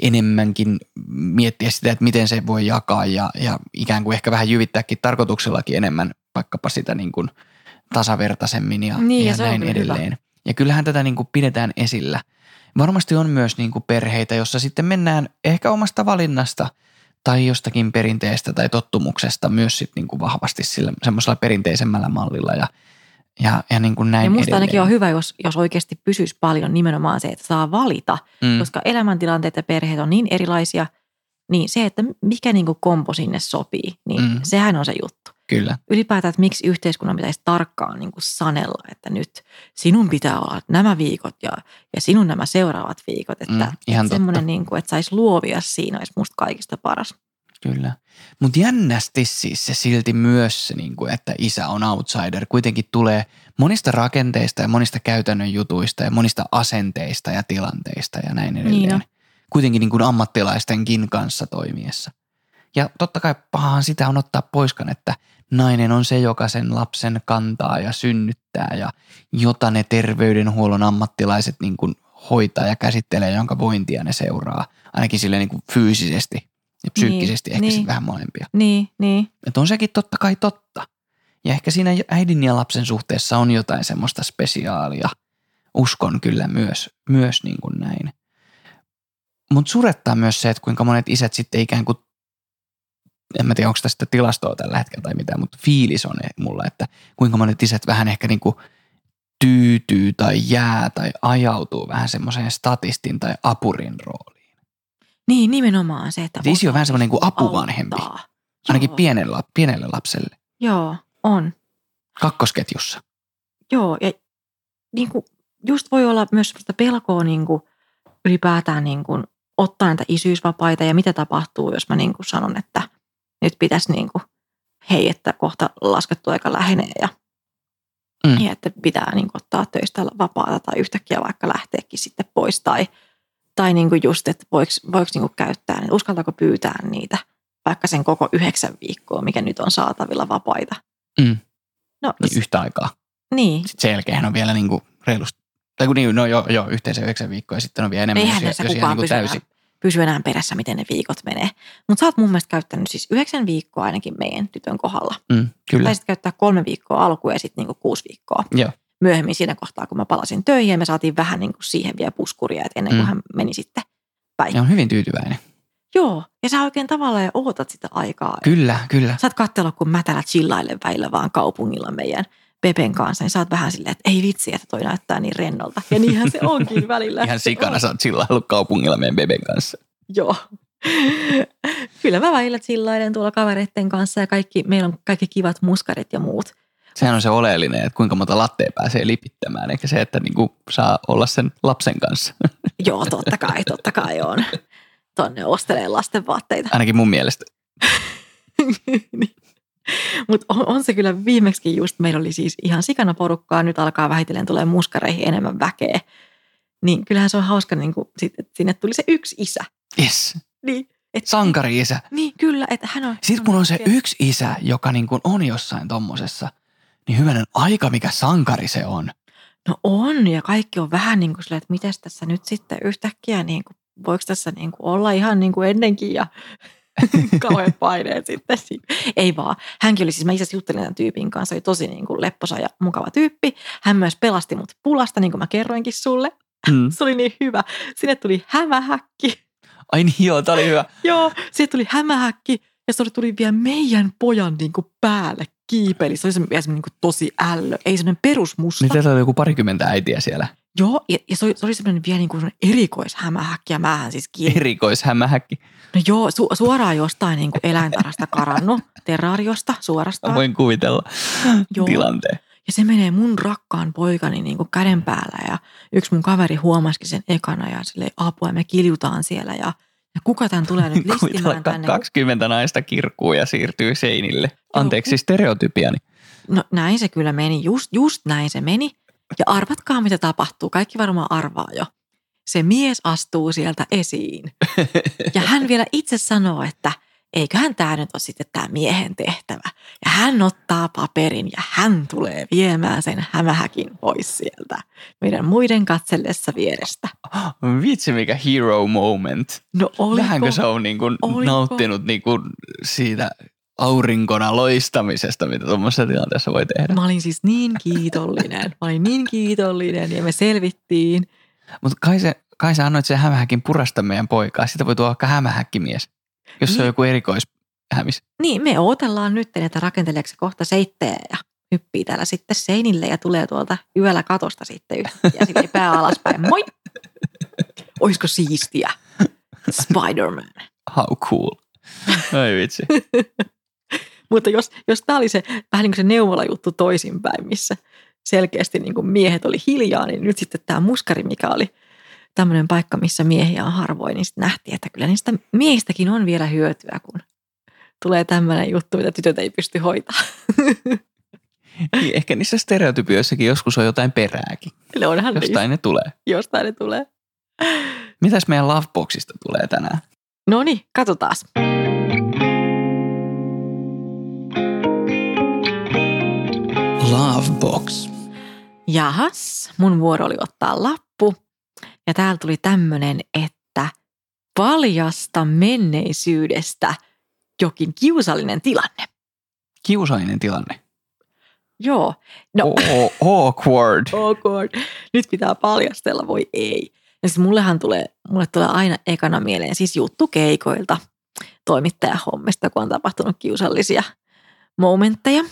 enemmänkin miettiä sitä, että miten se voi jakaa ja, ja ikään kuin ehkä vähän jyvittääkin tarkoituksellakin enemmän vaikkapa sitä niin kuin tasavertaisemmin ja, Niin, ja ja näin edelleen. Ja kyllähän tätä niin kuin pidetään esillä. Varmasti on myös niin kuin perheitä, jossa sitten mennään ehkä omasta valinnasta tai jostakin perinteestä tai tottumuksesta myös sitten niin kuin vahvasti sillä semmoisella perinteisemmällä mallilla ja, ja, ja niin kuin näin ja musta edelleen. ainakin on hyvä, jos, jos oikeasti pysyisi paljon nimenomaan se, että saa valita, Mm, koska elämäntilanteet ja perheet on niin erilaisia, niin se, että mikä niin kuin kompo sinne sopii, niin Mm. sehän on se juttu. Kyllä. ylipäätään, että miksi yhteiskunnan pitäisi tarkkaan niin kuin sanella, että nyt sinun pitää olla nämä viikot ja, ja sinun nämä seuraavat viikot. Että, Mm, ihan että totta. semmoinen, niin kuin, että saisi luovia siinä olisi musta kaikista paras. Kyllä. Mutta jännästi siis se silti myös se, niin kuin, että isä on outsider, kuitenkin tulee monista rakenteista ja monista käytännön jutuista ja monista asenteista ja tilanteista ja näin edelleen. Niin on. Kuitenkin niin kuin ammattilaistenkin kanssa toimiessa. Ja totta kai pahahan sitä on ottaa poiskan, että nainen on se, joka sen lapsen kantaa ja synnyttää ja jota ne terveydenhuollon ammattilaiset niin kuin hoitaa ja käsittelee, jonka vointia ne seuraa. Ainakin sille niin kuin fyysisesti ja psyykkisesti Niin, ehkä niin. sitten vähän molempia. Niin, niin. Että on sekin totta kai totta. Ja ehkä siinä äidin ja lapsen suhteessa on jotain semmoista spesiaalia. Uskon kyllä myös, myös niin kuin näin. Mutta surettaa myös se, että kuinka monet isät sitten ikään kuin en mä tiedä onko tästä tilastoa tällä hetkellä tai mitään, mutta fiilis on mulla, että kuinka monet isät vähän ehkä niinku tyytyy tai jää tai ajautuu vähän semmoiseen statistin tai apurin rooliin. Niin, nimenomaan se, että Et isi on vähän semmoinen kuin apuvanhempi, auttaa. ainakin Joo. pienelle, pienelle lapselle, Joo, on. kakkosketjussa. Joo, ja niin kuin, just voi olla myös sellaista pelkoa niin kuin, ylipäätään niin kuin, ottaa näitä isyysvapaita ja mitä tapahtuu, jos mä niin kuin, sanon, että nyt pitäisi niin kuin, hei, että kohta laskettu aika lähenee ja, Mm. ja että pitää niin kuin, ottaa töistä vapaata tai yhtäkkiä vaikka lähteekin sitten pois tai, tai niin kuin just, että voiko, voiko niin kuin käyttää, niin uskaltaako pyytää niitä vaikka sen koko yhdeksän viikkoa, mikä nyt on saatavilla vapaita. Mm. No, Niin yhtä aikaa. niin, Sitten sen jälkeen on vielä niinku reilusti, tai kun niin, no joo, joo yhteensä yhdeksän viikkoa ja sitten on vielä enemmän, Eihän jos, jos ihan kukaan niinku pysy enää, perässä, miten ne viikot menee. Mutta sä oot mun mielestä käyttänyt siis yhdeksän viikkoa ainakin meidän tytön kohdalla. Mm, kyllä, Tai sitten käyttää kolme viikkoa alkuun ja sitten niinku kuusi viikkoa joo. myöhemmin siinä kohtaa, kun mä palasin töihin ja me saatiin vähän niinku siihen vielä puskuria, että ennen kuin Mm. hän meni sitten päin. Ja on hyvin tyytyväinen. Joo, ja sä oikein tavallaan ootat sitä aikaa. Kyllä, kyllä. Sä oot katsella, kun mätälä chillaille väillä vaan kaupungilla meidän Pepen kanssa, niin sä oot vähän silleen, että ei vitsi, että toi näyttää niin rennolta. Ja niinhän se onkin välillä. Ihan sikana on. sä oot chillailut kaupungilla meidän beben kanssa. Joo. Kyllä mä välillä chillailen tuolla kavereiden kanssa ja kaikki, meillä on kaikki kivat muskarit ja muut. Sehän on se oleellinen, että kuinka monta lattea pääsee lipittämään, eikä se, että niinku saa olla sen lapsen kanssa. Joo, totta kai, totta kai on. Tonne ostelee lasten vaatteita. Ainakin mun mielestä. Mutta on, on, se kyllä viimeksi just, meillä oli siis ihan sikana porukkaa, nyt alkaa vähitellen tulee muskareihin enemmän väkeä. Niin kyllähän se on hauska, niin kun, sit, että sinne tuli se yksi isä. Yes. Niin, et, Sankari-isä. niin kyllä, että hän on... Sitten kun on se yksi isä, joka niin kuin on jossain tommosessa, niin hyvänen aika, mikä sankari se on. No on, ja kaikki on vähän niin kuin että miten tässä nyt sitten yhtäkkiä, niin kuin, voiko tässä niin kuin olla ihan niin kuin ennenkin ja kauhean paineet sitten. Ei vaan. Hänkin oli siis, mä itse juttelin tämän tyypin kanssa, oli tosi niin kuin lepposa ja mukava tyyppi. Hän myös pelasti mut pulasta, niin kuin mä kerroinkin sulle. Mm. Se oli niin hyvä. Sinne tuli hämähäkki. Ai niin joo, tää oli hyvä. Joo, sinne tuli hämähäkki ja se tuli vielä meidän pojan niin kuin päälle kiipeli. Se oli semmoinen, semmoinen niin kuin tosi ällö. Ei semmoinen perusmusta. Niin teillä oli joku parikymmentä äitiä siellä. Joo, ja, ja se, oli, se oli semmoinen vielä niin kuin erikoishämähäkki ja mähän siis kiinni. Erikoishämähäkki. No joo, su, suoraan jostain niin kuin eläintarhasta karannut, terraariosta suorastaan. Mä voin kuvitella Joo. tilanteen. Ja se menee mun rakkaan poikani niin kuin käden päällä ja yksi mun kaveri huomasikin sen ekana ja sille apua ja me kiljutaan siellä ja, ja kuka tämän tulee nyt listimään tänne. 20 naista kirkkuu ja siirtyy seinille. Anteeksi stereotypiani. No näin se kyllä meni, just, just näin se meni. Ja arvatkaa mitä tapahtuu, kaikki varmaan arvaa jo. Se mies astuu sieltä esiin. Ja hän vielä itse sanoo, että eiköhän tämä nyt ole sitten tämä miehen tehtävä. Ja hän ottaa paperin ja hän tulee viemään sen hämähäkin pois sieltä meidän muiden katsellessa vierestä. Vitsi mikä hero moment. No oliko? Vähänkö se on niin kuin Oliko? nauttinut niin kuin siitä aurinkona loistamisesta, mitä tuommoisessa tilanteessa voi tehdä. Mä olin siis niin kiitollinen. Mä olin niin kiitollinen ja me selvittiin. Mutta kai, se, kai sä annoit sen hämähäkin purasta meidän poikaa. Sitä voi tuoda vaikka hämähäkkimies, jos se on Niin. joku erikoishämis. Niin, me odotellaan nyt, että rakenteleeko se kohta seittejä ja hyppii täällä sitten seinille ja tulee tuolta yöllä katosta sitten yhtäkkiä silleen pää alaspäin. Moi! Oisko siistiä? Spider-Man. How cool. Ai vitsi. Mutta jos, jos tämä oli se vähän niin kuin se neuvolajuttu toisinpäin, missä selkeästi niin kuin miehet oli hiljaa, niin nyt sitten tämä muskari, mikä oli tämmöinen paikka, missä miehiä on harvoin, niin sitten nähtiin, että kyllä niistä miehistäkin on vielä hyötyä, kun tulee tämmöinen juttu, mitä tytöt ei pysty hoitamaan. Niin, ehkä niissä stereotypioissakin joskus on jotain perääkin. Ne onhan Jostain ne tulee. niistä. Jostain ne tulee. Mitäs meidän Loveboxista tulee tänään? No niin, katsotaan. Lovebox. Jahas, mun vuoro oli ottaa lappu. Ja täällä tuli tämmönen, että paljasta menneisyydestä jokin kiusallinen tilanne. Kiusallinen tilanne. Joo, no O- awkward. awkward. Nyt pitää paljastella, voi ei. Ja siis mullehan tulee, mulle tulee aina ekana mieleen siis juttu keikoilta. toimittajahommista, kun on tapahtunut kiusallisia momentteja.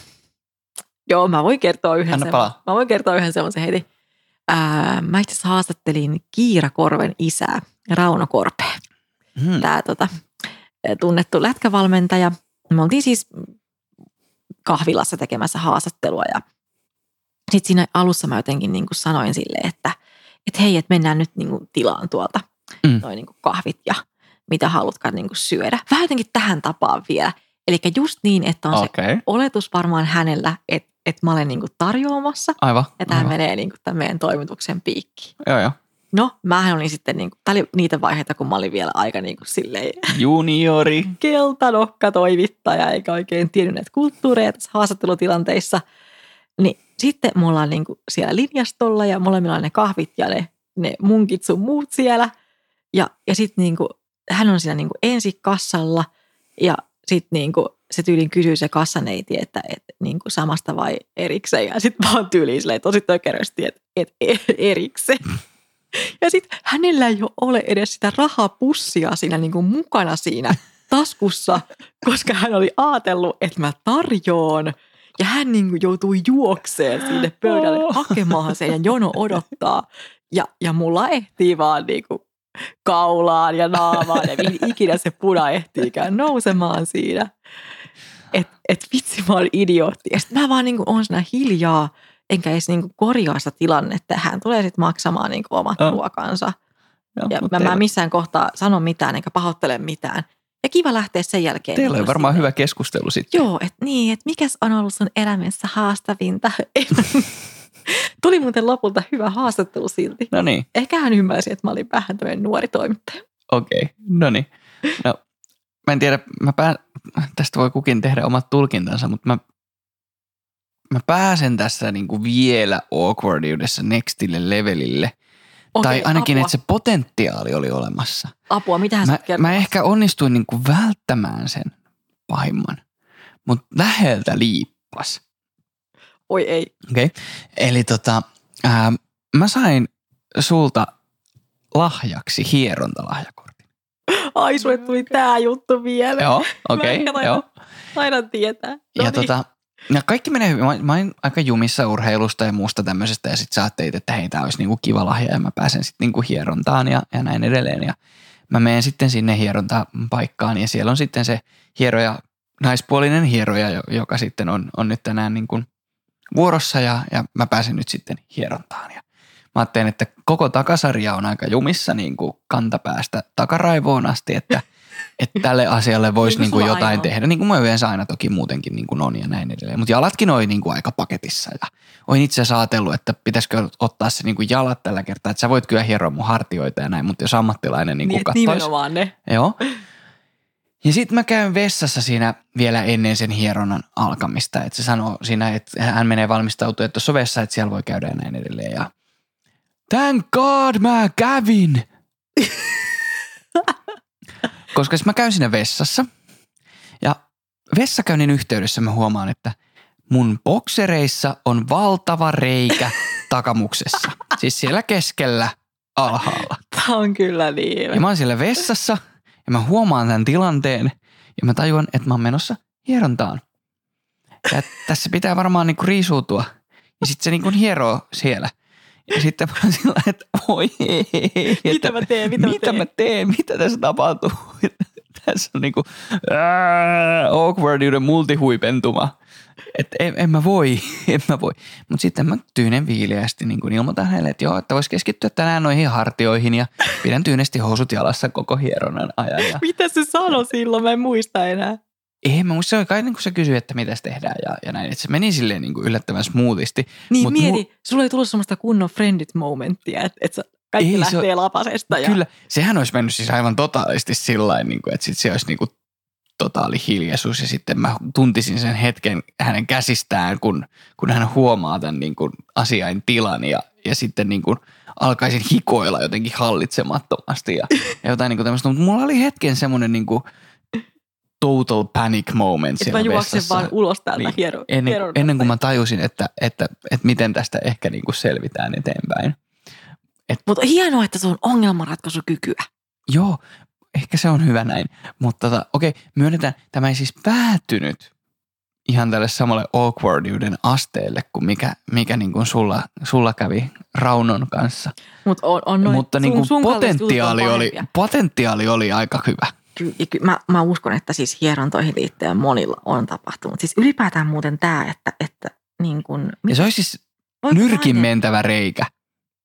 Joo, mä voin kertoa yhden, Anna palaa. mä voin kertoa yhden semmoisen heti. Ää, mä itse asiassa haastattelin Kiira Korven isää, Rauno Korpea Hmm. tämä tota, tunnettu lätkävalmentaja. Me oltiin siis kahvilassa tekemässä haastattelua ja sitten siinä alussa mä jotenkin niin kuin sanoin sille, että et hei, että mennään nyt niin kuin tilaan tuolta Mm. noin niin kuin kahvit ja mitä haluatkaan niin kuin syödä. Vähän jotenkin tähän tapaan vielä. Eli just niin, että on se okay. oletus varmaan hänellä, että, että mä olen niin kuin tarjoamassa aivan. ja tämä menee niin kuin tämän meidän toimituksen piikkiin. Joo, joo. No, mähän olin sitten, niin kuin, tämä oli niitä vaiheita, kun mä olin vielä aika niin kuin silleen Juniori. keltanokka toimittaja, eikä oikein tiennyt näitä kulttuureja tässä haastattelutilanteissa. Niin sitten me ollaan niinku siellä linjastolla ja molemmilla on ne kahvit ja ne, ne munkit sun muut siellä. Ja, ja sitten niinku, hän on siinä niinku ensi kassalla ja sitten niinku, se tyylin kysyy se kassaneiti, että et, niinku samasta vai erikseen. Ja sitten vaan tyyliin silleen tosi tökerösti, että et, et, erikseen. Ja sitten hänellä ei ole edes sitä rahapussia siinä niinku mukana siinä taskussa, koska hän oli ajatellut, että mä tarjoan. Ja hän niinku joutui juokseen sinne pöydälle hakemaan sen ja jono odottaa. Ja, ja mulla ehtii vaan niinku kaulaan ja naamaan ja mihin ikinä se puna ehtiikään nousemaan siinä. Et, et vitsi mä oon idiootti. Ja sit mä vaan niinku oon siinä hiljaa, enkä edes niinku korjaa sitä tilannetta. Hän tulee sitten maksamaan niinku omat Joo. ruokansa. Joo, Ja mä, mä missään kohtaa sano mitään enkä pahoittele mitään. Ja kiva lähteä sen jälkeen. teillä niin oli varmaan silleen- hyvä keskustelu sitten. Joo, että niin, että mikäs on ollut sun elämässä haastavinta. Tuli muuten lopulta hyvä haastattelu silti. No niin, Ehkä hän ymmärsi, että mä olin vähän tämmöinen nuori toimittaja. okei. Okay. No niin. No, mä en tiedä, mä pää, tästä voi kukin tehdä omat tulkintansa, mutta mä, mä pääsen tässä niinku vielä awkwardiudessa nextille levelille. Okei, tai ainakin, apua, että se potentiaali oli olemassa. apua, sä Mä, mä ehkä onnistuin niinku välttämään sen pahimman, mutta läheltä liippas. Oi ei. Okei. Okay. Eli tota, ää, mä sain sulta lahjaksi hierontalahjakortin. Ai, sulle tuli tää juttu vielä. Joo, okei. Okay, joo. Taidan tietää. No Ja niin. tota, ja kaikki menee hyvin. Mä, mä olin aika jumissa urheilusta ja muusta tämmöisestä ja sit sä ajattelit, että hei, tää olisi niinku kiva lahja ja mä pääsen sitten niinku hierontaan ja, ja näin edelleen. Ja mä menen sitten sinne hierontapaikkaan ja siellä on sitten se hieroja, naispuolinen hieroja, jo- joka sitten on, on nyt tänään niin kuin vuorossa ja, ja mä pääsen nyt sitten hierontaan. Ja mä ajattelin, että koko takasarja on aika jumissa niin kuin kantapäästä takaraivoon asti, että, että tälle asialle voisi Niin niin kuin sulla jotain aina tehdä. Niin kuin mä yleensä aina toki muutenkin niin kuin on ja näin edelleen. Mutta jalatkin oli niin kuin aika paketissa ja olin itse asiassa ajatellut, että pitäisikö ottaa se niin kuin jalat tällä kertaa. Että sä voit kyllä hieroa mun hartioita ja näin, mutta jos ammattilainen niin niin, kuin katsoisi. nimenomaan ne. Joo. Ja sitten mä käyn vessassa siinä vielä ennen sen hieronnan alkamista. Että se sanoo siinä, että hän menee valmistautua, että tuossa vessa, että siellä voi käydä ja näin edelleen. Ja thank God mä kävin. Koska jos mä käyn siinä vessassa ja vessakäynnin yhteydessä mä huomaan, että mun boksereissa on valtava reikä takamuksessa. Siis siellä keskellä alhaalla. Tämä on kyllä niin. Ja mä oon siellä vessassa ja mä huomaan tämän tilanteen ja mä tajuan, että mä oon menossa hierontaan. Ja tässä pitää varmaan niinku riisuutua. Ja sitten se niinku hieroo siellä. Ja sitten mä oon sillä, että voi ei, Mitä että mä teen, mitä, mitä mä mä teen? teen, mitä tässä tapahtuu. tässä on niinku ää, awkwardiuden multihuipentuma. Että en, en mä voi, en mä voi. Mutta sitten mä tyynen viileästi niin kuin ilmoitan hänelle, että joo, että vois keskittyä tänään noihin hartioihin ja pidän tyynesti housut jalassa koko hieronnan ajan. Ja Mitä se sanoi silloin? Mä en muista enää. Ei, mä muista se oli kai niin kuin se kysyi, että mitä tehdään ja, ja näin. Että se meni silleen niin kuin yllättävän smoothisti. Niin Mut mieti, mu- sulla ei tullut semmoista kunnon friendit momenttia, että, että kaikki Ei, ei, se lähtee lapasesta. Ja... Kyllä, sehän olisi mennyt siis aivan totaalisti sillä niin kuin, että sit se olisi niin kuin totaali hiljaisuus ja sitten mä tuntisin sen hetken hänen käsistään, kun, kun hän huomaa tämän niin kuin asiain tilan ja, ja sitten niin kuin alkaisin hikoilla jotenkin hallitsemattomasti ja, ja jotain niin kuin tämmöistä. Mutta mulla oli hetken semmoinen niin kuin total panic moment Että mä juoksen vessassa. vaan ulos täältä Niin, hiero, ennen, ennen kuin mä tajusin, että, että, että miten tästä ehkä niin kuin selvitään eteenpäin. Mutta hienoa, että se on ongelmanratkaisukykyä. Joo, ehkä se on hyvä näin. Mutta tota, okei, myönnetään, tämä ei siis päätynyt ihan tälle samalle awkwardiuden asteelle kuin mikä, mikä niin kuin sulla, sulla kävi Raunon kanssa. Mut on, on noin, Mutta sun, niin kuin sun on potentiaali, oli, potentiaali oli aika hyvä. Ky- ky- mä, mä uskon, että siis hierontoihin liittyen monilla on tapahtunut. Siis ylipäätään muuten tämä, että, että niin kun, Ja se olisi siis nyrkin mentävä reikä.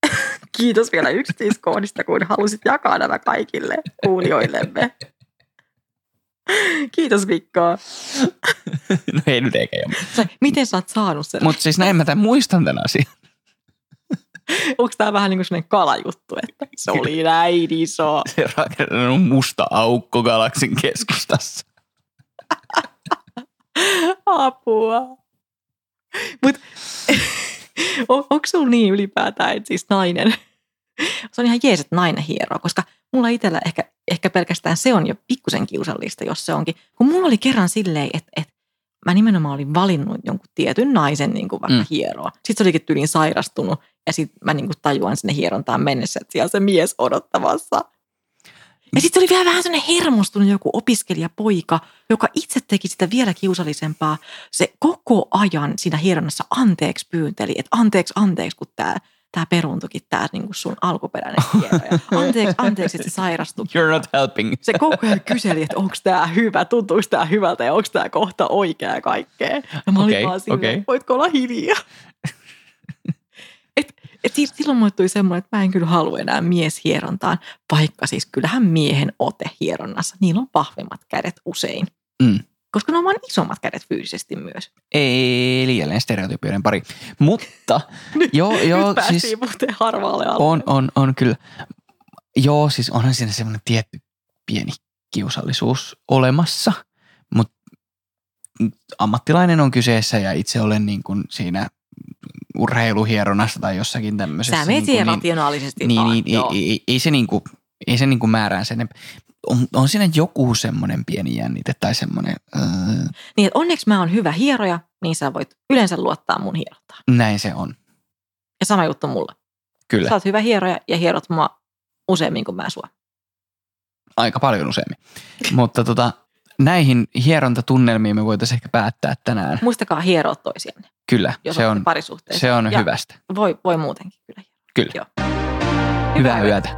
Kiitos vielä yksityiskohdista, kun halusit jakaa nämä kaikille kuulijoillemme. Kiitos Mikko. No ei nyt eikä jo. Miten sä oot saanut sen? Mutta siis näin mä tämän muistan tämän asian. Onko tämä vähän niin kuin sellainen kalajuttu, että se oli näin iso? Se rakennut musta aukko galaksin keskustassa. Apua. Mutta on, onko sulla niin ylipäätään, että siis nainen, se on ihan jees, että nainen hieroo, koska mulla itsellä ehkä, ehkä pelkästään se on jo pikkusen kiusallista, jos se onkin. Kun mulla oli kerran silleen, että, että mä nimenomaan olin valinnut jonkun tietyn naisen niin kuin vaikka Mm. hieroa. Sitten se olikin tyyliin sairastunut ja sitten mä niin kuin tajuan sinne hierontaan mennessä, että siellä se mies odottamassa. Ja sitten oli vielä vähän sellainen hermostunut joku opiskelijapoika, joka itse teki sitä vielä kiusallisempaa. Se koko ajan siinä hieronnassa anteeksi pyynteli, että anteeksi, anteeksi, kun tämä tää peruuntukin tämä niinku sun alkuperäinen hieroja. Anteeksi, anteeksi, että se sairastui. You're not helping. Se koko ajan kyseli, että onko tämä hyvä, tuntuuko tämä hyvältä ja onko tämä kohta oikea kaikkea. Ja mä olin Okei, vaan silleen, okei. voitko olla hiljaa? Et, et si- silloin mulle tuli semmoinen, että mä en kyllä halua enää mieshierontaan, vaikka siis kyllähän miehen ote hieronnassa, niillä on vahvemmat kädet usein. Mm. Koska ne on vain isommat kädet fyysisesti myös. Eli jälleen stereotypioiden pari. Mutta joo, joo Nyt siis muuten harvaalle alueelle. on, on, on kyllä. Joo, siis onhan siinä semmoinen tietty pieni kiusallisuus olemassa, mutta ammattilainen on kyseessä ja itse olen niin kuin siinä urheiluhieronnassa tai jossakin tämmöisessä. Sä meet niin kuin, rationaalisesti niin, vaan. niin, ei, ei, ei, se niinku, ei se niinku määrää sen. On, on siinä joku semmoinen pieni jännite tai semmoinen, öö, niin, onneksi mä oon hyvä hieroja, niin sä voit yleensä luottaa mun hierontaan. näin se on. Ja sama juttu mulla. Kyllä, Sä oot hyvä hieroja ja hierot mua useammin kuin mä sua. aika paljon useammin. Mutta tota, näihin hierontatunnelmiin me voitaisiin ehkä päättää tänään. Muistakaa hieroa toisianne, Kyllä, jos se on, parisuhteessa. se on ja hyvästä. Voi, voi muutenkin kyllä. Kyllä. Joo. Hyvää yötä.